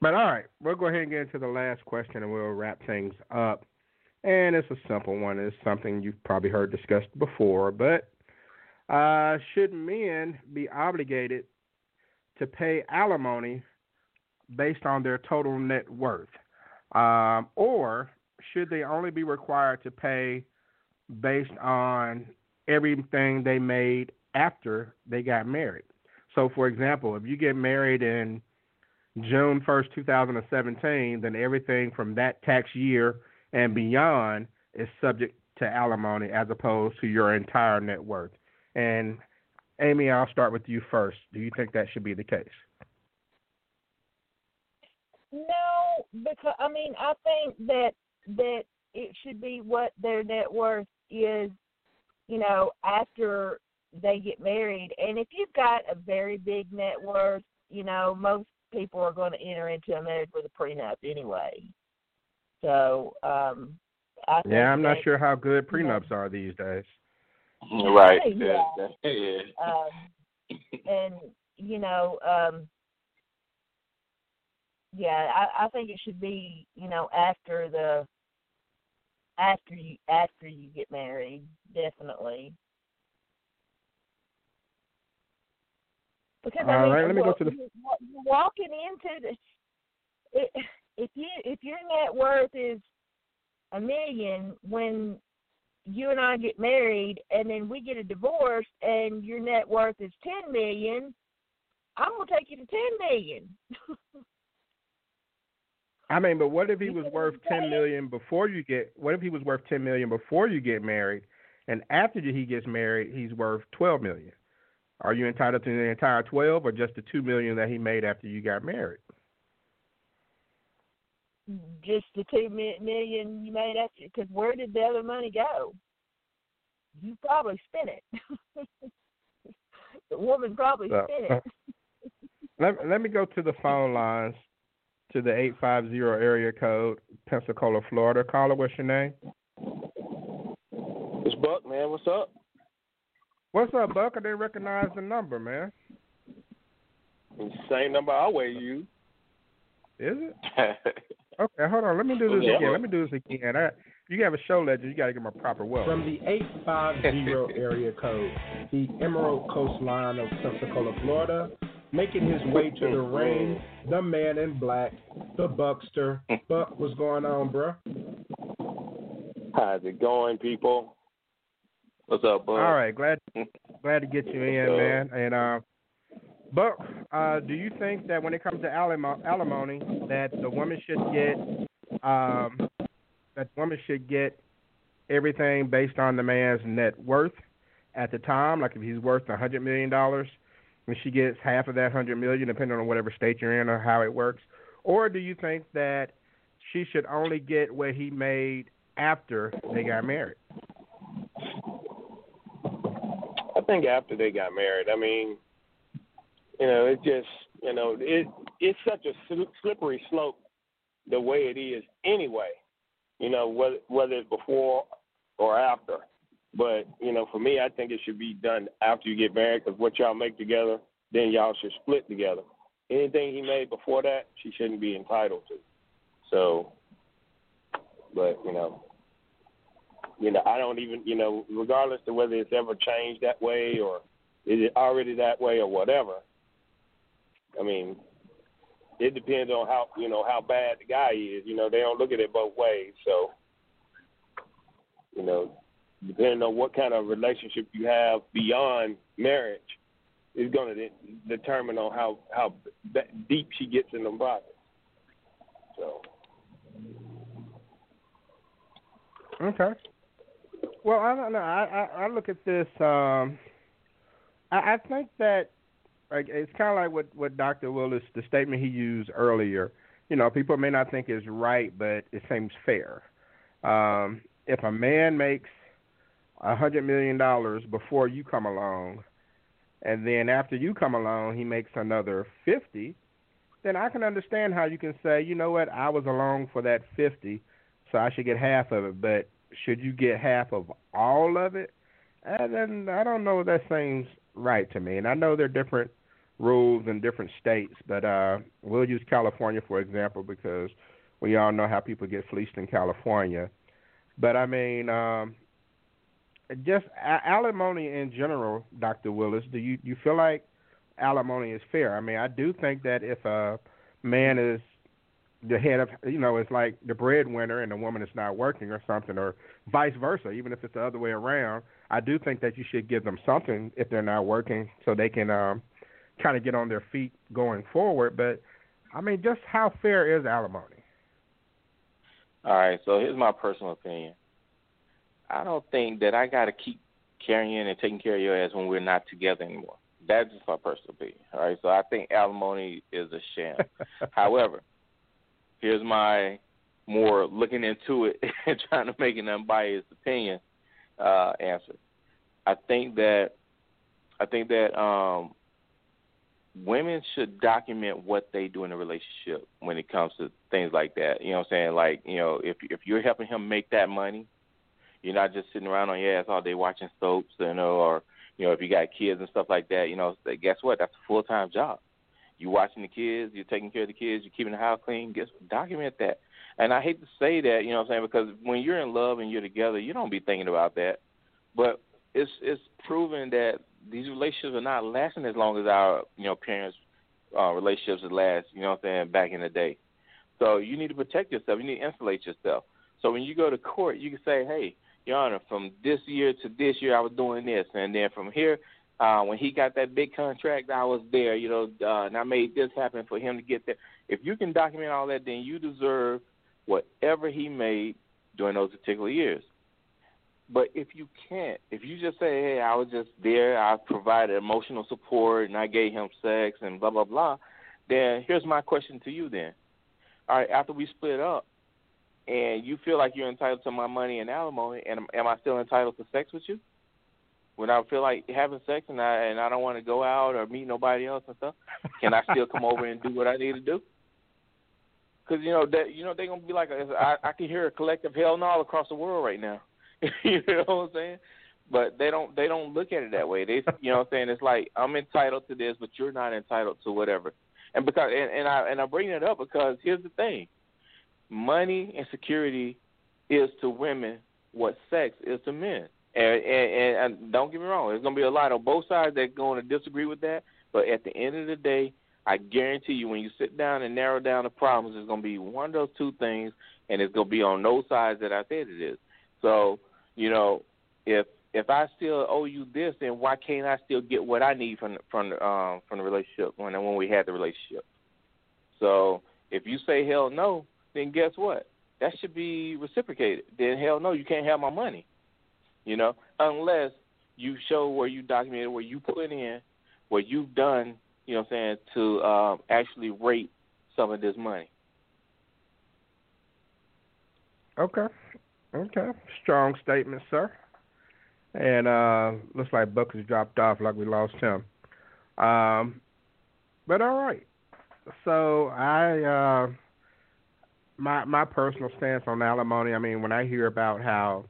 but all right, we'll go ahead and get into the last question and we'll wrap things up. And it's a simple one. It's something you've probably heard discussed before, but uh, should men be obligated to pay alimony based on their total net worth? Um, or should they only be required to pay based on everything they made after they got married? So, for example, if you get married in June 1st, 2017, then everything from that tax year and beyond is subject to alimony as opposed to your entire net worth. And Amy, I'll start with you first. Do you think that should be the case? No, because I mean I think that that it should be what their net worth is, you know, after they get married. And if you've got a very big net worth, you know, most people are going to enter into a marriage with a prenup anyway. So, um I think Yeah, I'm not sure how good prenups are these days. Right. Yeah. yeah. um, and you know, um, yeah, I, I think it should be, you know, after the after you after you get married, definitely. Because I mean, right, let me go to the- walking into the it, if you if your net worth is a million when you and I get married and then we get a divorce and your net worth is ten million, I'm gonna take you to ten million. [LAUGHS] I mean, but what if he was worth ten million before you get? What if he was worth ten million before you get married, and after he gets married, he's worth twelve million? Are you entitled to the entire twelve, or just the two million that he made after you got married? Just the two million you made after, because where did the other money go? You probably spent it. [LAUGHS] the woman probably So- spent uh, it. [LAUGHS] Let Let me go to the phone lines to the eight five zero area code, Pensacola, Florida. Caller, what's your name? It's Buck, man. What's up? What's up, Buck? I didn't recognize the number, man. It's the same number I always use. Is it? [LAUGHS] Okay, hold on. Let me do this Yeah. again. Let me do this again. I, you have a show legend. You got to give him a proper welcome. From the 850 area code, the Emerald Coastline of Pensacola, Florida, making his way to the ring, the man in black, the Buckster. Buck, what's going on, bro? How's it going, people? What's up, bud? All right, glad glad to get you in, man. And uh, Buck, uh, do you think that when it comes to alimo- alimony, that the woman should get um, that the woman should get everything based on the man's net worth at the time? Like if he's worth a hundred million dollars, and she gets half of that hundred million, depending on whatever state you're in or how it works, or do you think that she should only get what he made after they got married? I think after they got married. I mean, you know, it just, you know, it it's such a slippery slope the way it is anyway. You know, whether whether it's before or after. But you know, for me, I think it should be done after you get married because what y'all make together, then y'all should split together. Anything he made before that, she shouldn't be entitled to. So, but you know, you know, I don't even, you know, regardless of whether it's ever changed that way or is it already that way or whatever. I mean, it depends on how you know how bad the guy is. You know, they don't look at it both ways. So, you know, depending on what kind of relationship you have beyond marriage, is going to de- determine on how how deep she gets in the pockets. So. Okay. Well, I don't know. I I, I look at this. Um, I, I think that like it's kind of like what what Dr. Willis, the statement he used earlier. You know, people may not think is right, but it seems fair. Um, if a man makes a hundred million dollars before you come along, and then after you come along, he makes another fifty, then I can understand how you can say, you know what, I was along for that fifty, so I should get half of it. But should you get half of all of it? And then I don't know if that seems right to me. And I know there are different rules in different states, but uh we'll use California for example because we all know how people get fleeced in California. But I mean, um just alimony in general, Dr. Willis, do you you feel like alimony is fair? I mean, I do think that if a man is the head of you know it's like the breadwinner and the woman is not working or something or vice versa even if it's the other way around i do think that you should give them something if they're not working so they can um kind of get on their feet going forward but i mean just how fair is alimony All right, so here's my personal opinion. I don't think that I got to keep carrying and taking care of your ass when we're not together anymore. That's just my personal opinion. All right, so I think alimony is a sham. [LAUGHS] However, here's my more looking into it [LAUGHS] and trying to make an unbiased opinion uh, answer. I think that I think that um, women should document what they do in a relationship when it comes to things like that. You know what I'm saying? Like, you know, if if you're helping him make that money, you're not just sitting around on your ass all day watching soaps, you know, or you know, if you got kids and stuff like that, you know, guess what? That's a full time job. You watching the kids, you're taking care of the kids, you're keeping the house clean. Guess document that. And I hate to say that, you know what I'm saying, because when you're in love and you're together, you don't be thinking about that. But it's it's proven that these relationships are not lasting as long as our you know parents' uh, relationships last. You know what I'm saying? Back in the day, so you need to protect yourself. You need to insulate yourself. So when you go to court, you can say, "Hey, Your Honor, from this year to this year, I was doing this, and then from here." Uh, when he got that big contract, I was there, you know, uh, and I made this happen for him to get there. If you can document all that, then you deserve whatever he made during those particular years. But if you can't, if you just say, "Hey, I was just there, I provided emotional support, and I gave him sex, and blah blah blah," then here's my question to you: Then, all right, after we split up, and you feel like you're entitled to my money and alimony, and am I still entitled to sex with you? When I feel like having sex and I and I don't want to go out or meet nobody else and stuff, can I still come over and do what I need to do? Because you know that you know they're gonna be like I, I can hear a collective hell no all across the world right now. [LAUGHS] you know what I'm saying? But they don't they don't look at it that way. They you know what I'm saying? It's like I'm entitled to this, but you're not entitled to whatever. And because and, and I and I bring it up because here's the thing. Money and security is to women what sex is to men. And, and, and don't get me wrong, there's going to be a lot on both sides that are going to disagree with that. But at the end of the day, I guarantee you, when you sit down and narrow down the problems, it's going to be one of those two things, and it's going to be on those sides that I said it is. So you know, if if I still owe you this, then why can't I still get what I need from from um, from the relationship when when we had the relationship? So if you say hell no, then guess what? That should be reciprocated. Then hell no, you can't have my money. You know, unless you show where you documented where you put in what you've done. You know, what I'm saying to um, actually rate some of this money. Okay. Okay. Strong statement, sir. And uh looks like Buck has dropped off like we lost him. Um but all right. So I uh my my personal stance on alimony, I mean when I hear about how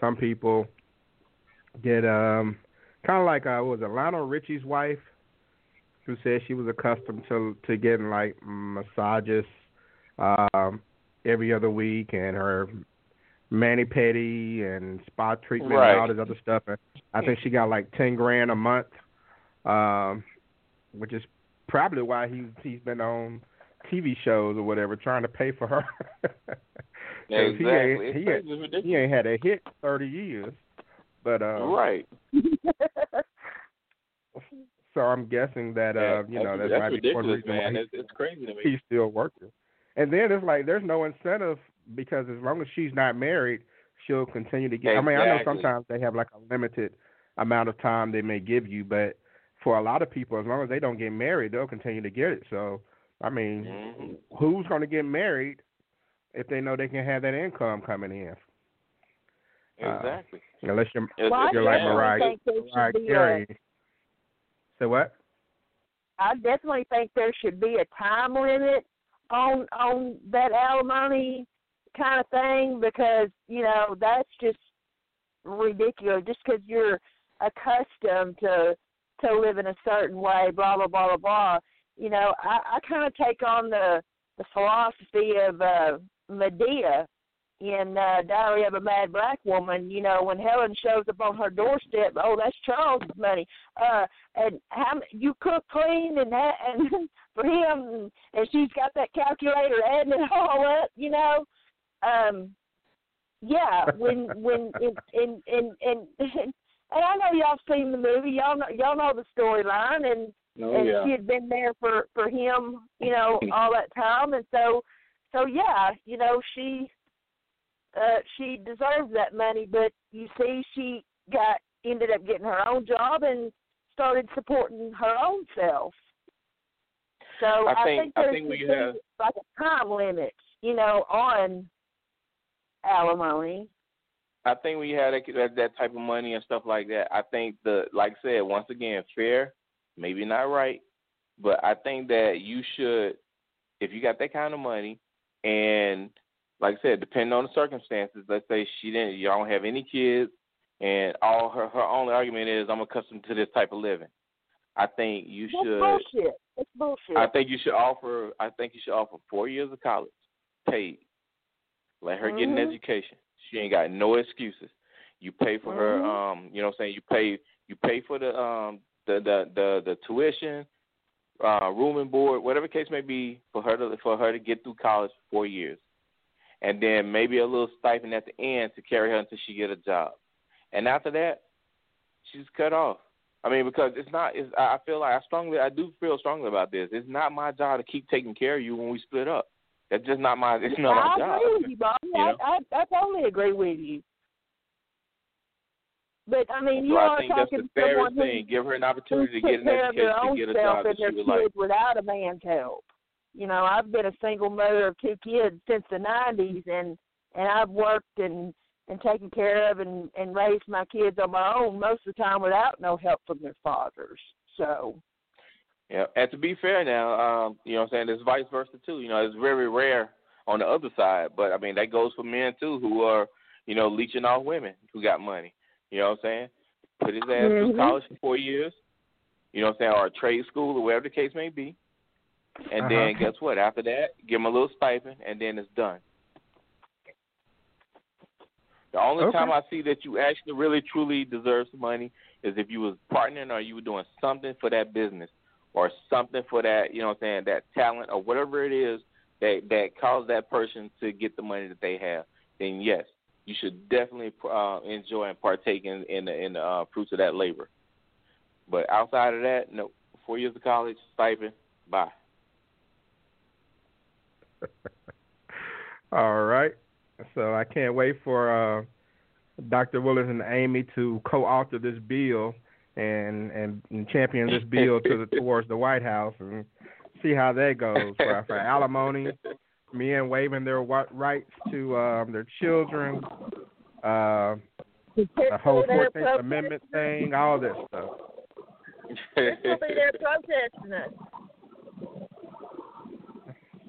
some people get um kind of like uh was it Lionel Richie's wife who said she was accustomed to to getting like massages um every other week and her mani pedi and spa treatment right. and all this other stuff. And I think she got like ten grand a month, um, which is probably why he he's been on TV shows or whatever trying to pay for her. [LAUGHS] exactly. He ain't, he, ain't, he ain't had a hit thirty years, but uh, Right. [LAUGHS] so I'm guessing that uh, you know that's, that might be one reason man. why It's, it's crazy to me. he's still working. And then it's like there's no incentive because as long as she's not married, she'll continue to get. I mean, I know sometimes they have like a limited amount of time they may give you, but for a lot of people, as long as they don't get married, they'll continue to get it. So, I mean, Mhm. who's going to get married if they know they can have that income coming in? Uh, Exactly. Unless you're, Well, you're like definitely Mariah, think there Mariah be a- Carey. So what? I definitely think there should be a time limit on on that alimony kind of thing because you know that's just ridiculous. Just because you're accustomed to to live in a certain way, blah blah blah blah blah. You know, I, I kind of take on the the philosophy of uh, Madea in uh, Diary of a Mad Black Woman. You know, when Helen shows up on her doorstep, oh, that's Charles's money. Uh, and how m- you cook clean and that [LAUGHS] and for him and she's got that calculator adding it all up you know um yeah when when [LAUGHS] in in in in [LAUGHS] and I know y'all seen the movie y'all know y'all know the storyline and Oh, and yeah. she had been there for for him you know [LAUGHS] all that time and so so yeah you know she uh she deserves that money but you see she got ended up getting her own job and started supporting her own self. So I I, think- think I think we have- like a time limit, you know, on alimony. I think we had that, that that type of money and stuff like that. I think the like I said once again fair, maybe not right, but I think that you should, if you got that kind of money, and like I said, depending on the circumstances, let's say she didn't, you don't have any kids, and all her her only argument is I'm accustomed to this type of living. I think you That's should. bullshit. That's bullshit. I think you should offer. I think you should offer four years of college, paid. Let her get an Mhm. education. She ain't got no excuses. You pay for her. Mhm. Um, you know, what I'm saying you pay. You pay for the um the the the, the tuition, uh, room and board, whatever case may be, for her to for her to get through college for four years, and then maybe a little stipend at the end to carry her until she get a job, and after that, she's cut off. I mean, because it's not. It's, I I feel like I strongly, I do feel strongly about this. It's not my job to keep taking care of you when we split up. That's just not my. It's not I my job. agree with you, Bobby. You know? I, I, I totally agree with you. But I mean, you so are I think that's talking the to someone fairest who, thing. Give her an opportunity to get an care of their education, to get a job that she would like. without a man's help. You know, I've been a single mother of two kids since the '90s, and and I've worked and and taken care of and and raised my kids on my own most of the time without no help from their fathers. So Yeah, and to be fair now, um, you know what I'm saying, it's vice versa too. You know, it's very rare on the other side, but I mean that goes for men too who are, you know, leeching off women who got money. You know what I'm saying? Put his ass through Mhm. college for four years, you know what I'm saying, or a trade school or whatever the case may be. And Uh-huh. then guess what? After that, give him a little stipend and then it's done. The only Okay. time I see that you actually really truly deserve some money is if you was partnering or you were doing something for that business or something for that, you know what I'm saying, that talent or whatever it is that that caused that person to get the money that they have. Then yes, you should definitely uh, enjoy and partake in in the, in the uh, fruits of that labor. But outside of that, no. Four years of college, stipend, bye. [LAUGHS] All right. So I can't wait for uh, Dr. Willis and Amy to co-author this bill and and, and champion this [LAUGHS] bill to the, towards the White House and see how that goes for, for [LAUGHS] alimony, men waiving their wa- rights to um, their children, uh, the whole They're Fourteenth Amendment thing, all this stuff. this will be their protesting us.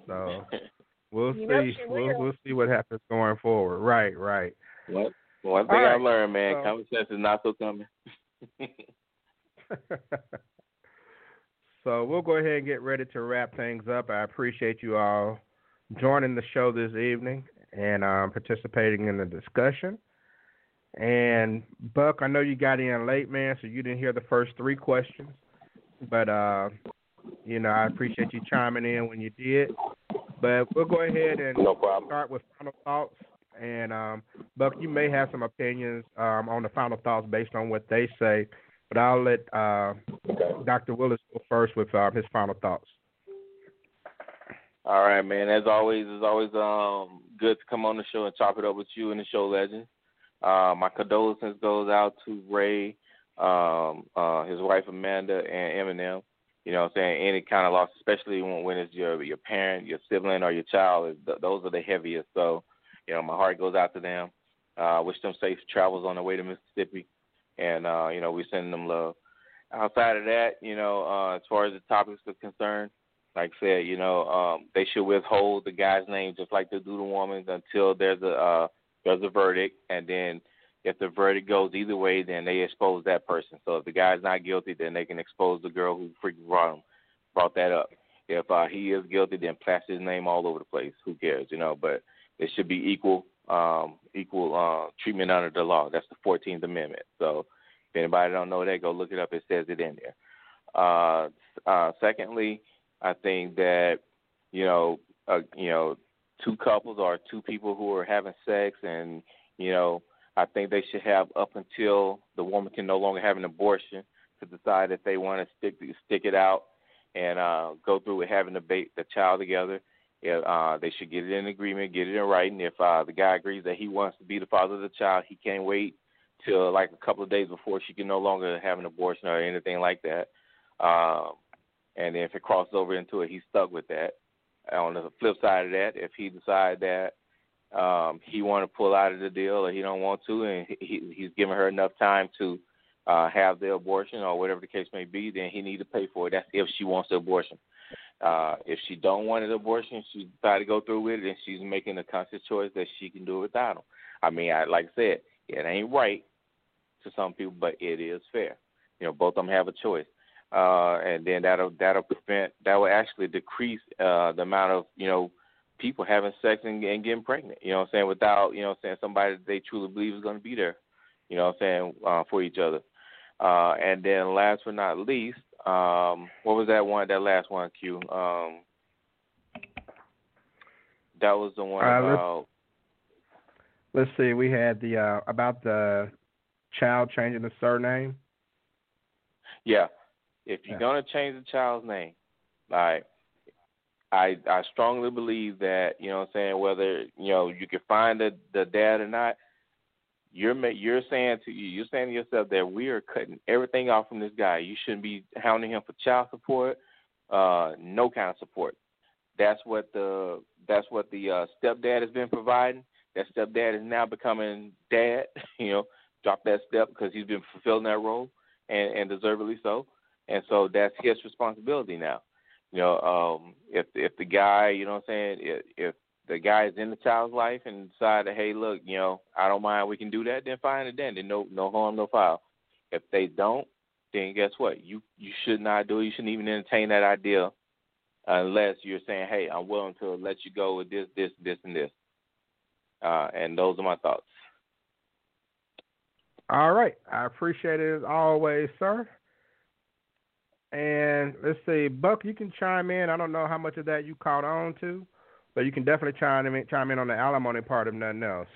So [LAUGHS] we'll You see. We'll we'll see what happens going forward. Right, right. One, one thing All right. I've learned, man, So- common sense is not so common. [LAUGHS] so we'll go ahead and get ready to wrap things up. I appreciate you all joining the show this evening and um, participating in the discussion. And Buck, I know you got in late, man, so you didn't hear the first three questions, but uh, you know I appreciate you chiming in when you did. But we'll go ahead and No start with final thoughts. And um, Buck, you may have some opinions um, on the final thoughts based on what they say, but I'll let uh, Dr. Willis go first with uh, his final thoughts. All right, man. As always, it's always um good to come on the show and chop it up with you and the show legends. Uh, my condolences goes out to Ray, um, uh, his wife Amanda, and Eminem. You know, what I'm saying any kind of loss, especially when when it's your your parent, your sibling, or your child, is th- those are the heaviest. So, you know, my heart goes out to them. Uh, wish them safe travels on their way to Mississippi, and uh, you know, we send them love. Outside of that, you know, uh, as far as the topics are concerned, like I said, you know, um, they should withhold the guy's name just like they do the woman's until there's a uh, there's a verdict, and then if the verdict goes either way, then they expose that person. So if the guy's not guilty, then they can expose the girl who freaking brought him, brought that up. If uh, he is guilty, then plaster his name all over the place. Who cares, you know? But it should be equal, um, equal uh, treatment under the law. That's the Fourteenth Amendment. So if anybody don't know that, go look it up. It says it in there. Uh, uh, secondly, I think that you know, uh, you know, two couples or two people who are having sex, and you know, I think they should have up until the woman can no longer have an abortion to decide if they want to stick stick it out and uh, go through with having the ba- the child together. Uh, they should get it in agreement, get it in writing. If uh, the guy agrees that he wants to be the father of the child, he can't wait till like a couple of days before she can no longer have an abortion or anything like that. Um, and if it crosses over into it, he's stuck with that. On the flip side of that, if he decides that um, he want to pull out of the deal or he don't want to, and he, he's given her enough time to uh, have the abortion or whatever the case may be, then he need to pay for it. That's if she wants the abortion. Uh, if she don't want an abortion, she decide to go through with it, and she's making a conscious choice that she can do it without him. I mean, I like I said, it ain't right to some people, but it is fair. You know, both of them have a choice, uh, and then that'll that'll prevent that will actually decrease uh, the amount of you know people having sex and, and getting pregnant. You know what I'm saying? Without you know what I'm saying somebody that they truly believe is going to be there. You know what I'm saying uh, for each other. Uh, and then last but not least, um, what was that one? That last one, Q. Um, that was the one Uh, let's- about. Let's see. We had the uh, about the child changing the surname. Yeah, if you're gonna change the child's name, like I I strongly believe that you know what I'm saying whether you know you can find the the dad or not, you're you're saying to you you're saying to yourself that we are cutting everything off from this guy. You shouldn't be hounding him for child support, uh, no kind of support. That's what the that's what the uh, stepdad has been providing. That stepdad is now becoming dad. [LAUGHS] You know, drop that step because he's been fulfilling that role and, and deservedly so. And so that's his responsibility now. You know, um, if if the guy, you know what I'm saying, if, if the guy is in the child's life and decide that, hey, look, you know, I don't mind, we can do that, then fine and then, then no no harm, no foul. If they don't, then guess what? You you should not do it. You shouldn't even entertain that idea unless you're saying, hey, I'm willing to let you go with this, this, this, and this. Uh, and those are my thoughts. All right. I appreciate it as always, sir. And let's see, Buck, you can chime in. I don't know how much of that you caught on to, but you can definitely chime in chime in on the alimony part of nothing else.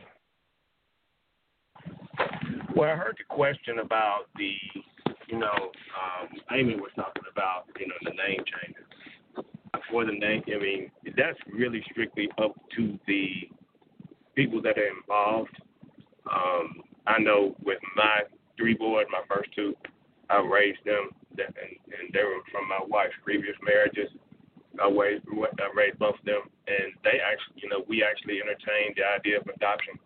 Well, I heard the question about the, you know, um, Amy was talking about, you know, the name changes. For the name, I mean, that's really strictly up to the people that are involved. Um, I know with my three boys, my first two, I raised them, and, and they were from my wife's previous marriages. I raised, I raised both of them, and they actually, you know, we actually entertained the idea of adoption.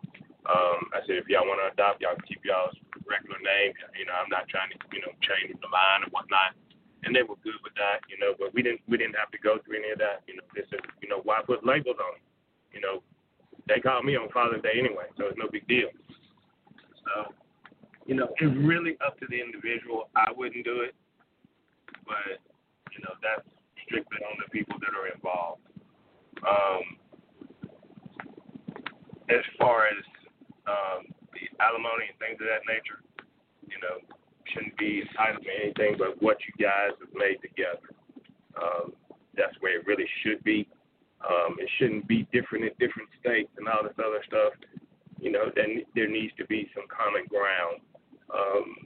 Um, I said, if y'all want to adopt, y'all keep y'all's regular name. You know, I'm not trying to, you know, change the mind or whatnot. And they were good with that, you know. But we didn't, we didn't have to go through any of that. You know, this is, you know, why put labels on them? You know, they called me on Father's Day anyway, so it's no big deal. So, you know, it's really up to the individual. I wouldn't do it, but you know, that's strictly on the people that are involved. Um, as far as um, the alimony and things of that nature, you know, shouldn't be entitled to anything but what you guys have made together. Um, that's where it really should be. Um, it shouldn't be different in different states and all this other stuff. You know, then there needs to be some common ground um,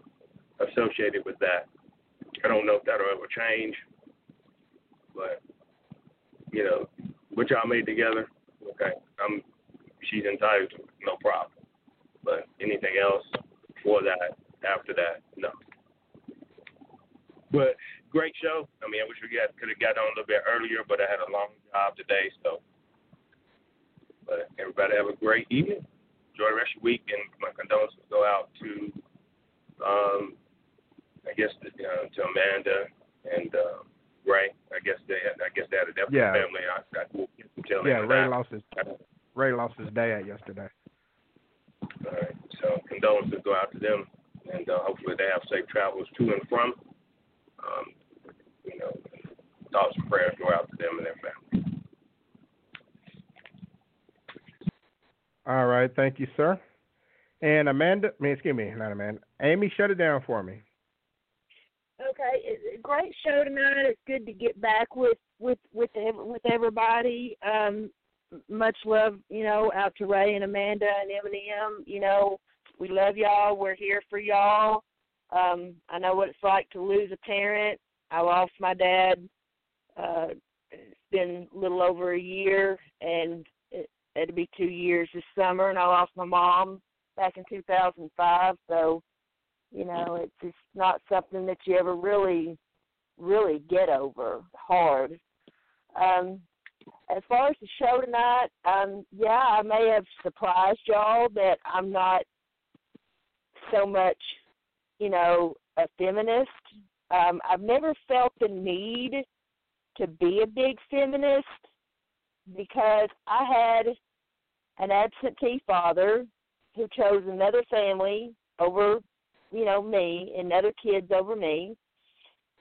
associated with that. I don't know if that'll ever change, but you know, what y'all made together, okay, I'm she's entitled to it, no problem. But anything else before that, after that, no. But great show. I mean, I wish we got could have got on a little bit earlier, but I had a long job today, so. But everybody have a great evening. Enjoy the rest of your week, and my condolences go out to, um, I guess the, uh, to Amanda and uh, Ray. I guess they had, I guess they had a death in Yeah. family. I, I tell Yeah, Ray that. lost his Ray lost his dad yesterday. All right. So condolences go out to them, and uh, hopefully they have safe travels to and from. Um, you know, thoughts and prayers go out to them and their family. All right, thank you, sir. And Amanda, I mean, excuse me, not Amanda. Amy, shut it down for me. Okay, great show tonight. It's good to get back with with with with everybody. Um, much love, you know, out to Ray and Amanda and Eminem. You know, we love y'all. We're here for y'all. Um, I know what it's like to lose a parent. I lost my dad. Uh, it's been a little over a year, and it, it'll be two years this summer. And I lost my mom back in 2005. So, you know, it's just not something that you ever really, really get over hard. Um, as far as the show tonight, um, yeah, I may have surprised y'all that I'm not so much, you know, a feminist. Um, I've never felt the need to be a big feminist because I had an absentee father who chose another family over, you know, me and other kids over me.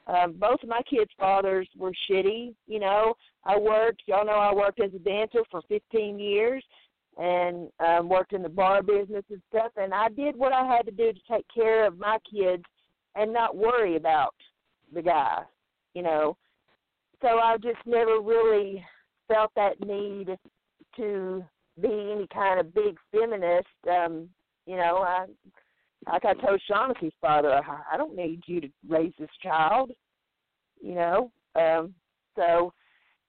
Um, both of my kids' fathers were shitty. You know, I worked. Y'all know I worked as a dancer for 15 years, and um, worked in the bar business and stuff. And I did what I had to do to take care of my kids and not worry about the guy. You know, so I just never really felt that need to be any kind of big feminist. Um, you know, I like I told Shaughnessy's father, I, don't need you to raise this child. You know, um, so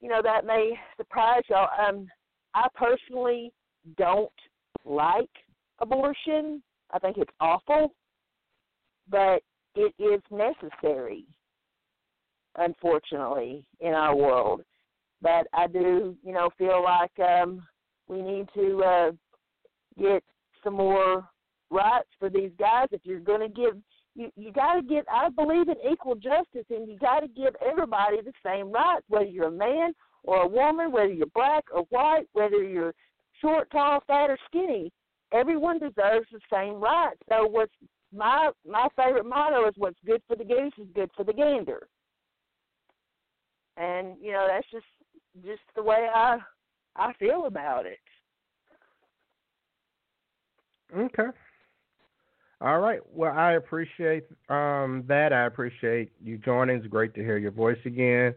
you know that may surprise y'all. Um, I personally don't like abortion. I think it's awful, but it is necessary, unfortunately, in our world. But I do, you know, feel like um, we need to uh, get some more rights for these guys. If you're going to give, you you got to get. I believe in equal justice, and you got to give everybody the same rights, whether you're a man or a woman, whether you're black or white, whether you're short, tall, fat, or skinny. Everyone deserves the same rights. So what's my my favorite motto is what's good for the goose is good for the gander. And you know that's just just the way I I feel about it. Okay. All right. Well, I appreciate um, that. I appreciate you joining. It's great to hear your voice again.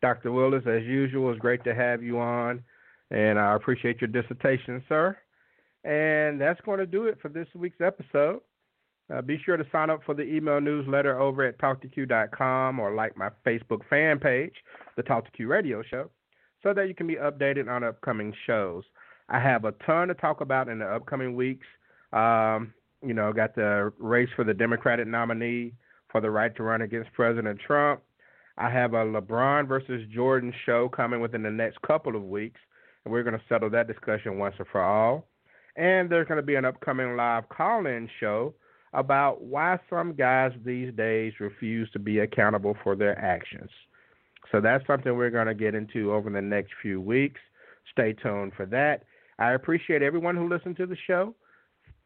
Dr. Willis, as usual, it's great to have you on. And I appreciate your dissertation, sir. And that's going to do it for this week's episode. Uh, be sure to sign up for the email newsletter over at Talk2Q.com or like my Facebook fan page, the Talk to Q Radio Show, so that you can be updated on upcoming shows. I have a ton to talk about in the upcoming weeks. Um, you know, got the race for the Democratic nominee for the right to run against President Trump. I have a LeBron versus Jordan show coming within the next couple of weeks, and we're going to settle that discussion once and for all. And there's going to be an upcoming live call in show about why some guys these days refuse to be accountable for their actions. So that's something we're going to get into over the next few weeks. Stay tuned for that. I appreciate everyone who listened to the show.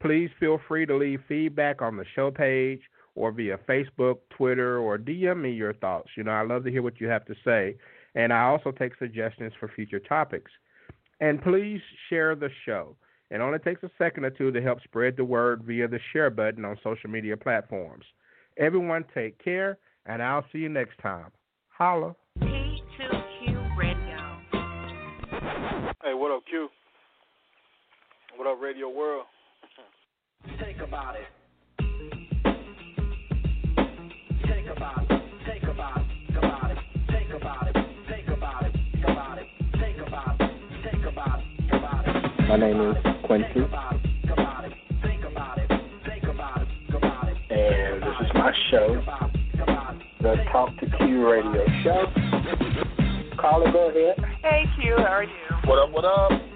Please feel free to leave feedback on the show page or via Facebook, Twitter, or DM me your thoughts. You know, I love to hear what you have to say. And I also take suggestions for future topics. And please share the show. It only takes a second or two to help spread the word via the share button on social media platforms. Everyone take care, and I'll see you next time. Holla. P2Q Radio. Hey, what up, Q? What up, Radio World? Think about it. Think about it. Think about it. About it. Think about it. Think about it. About it. Think about it. Think about it. About it. My name is Quincy, and this is my show, the Talk to Q Radio Show. Caller, go ahead. Hey Q, how are you? What up, what up?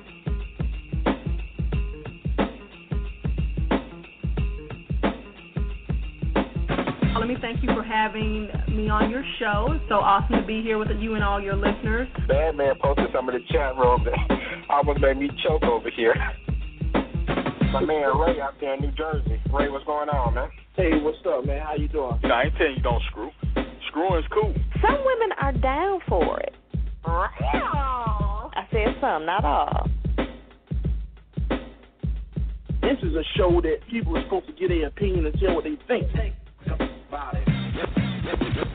Let me thank you for having me on your show. It's so awesome to be here with you and all your listeners. Bad man posted some of the chat room that almost made me choke over here. My man Ray out there in New Jersey. Ray, what's going on, man? Hey, what's up, man? How you doing? You know, I ain't telling you don't screw. Screwing's cool. Some women are down for it. I said some, not all. This is a show that people are supposed to get their opinion and tell what they think. About it.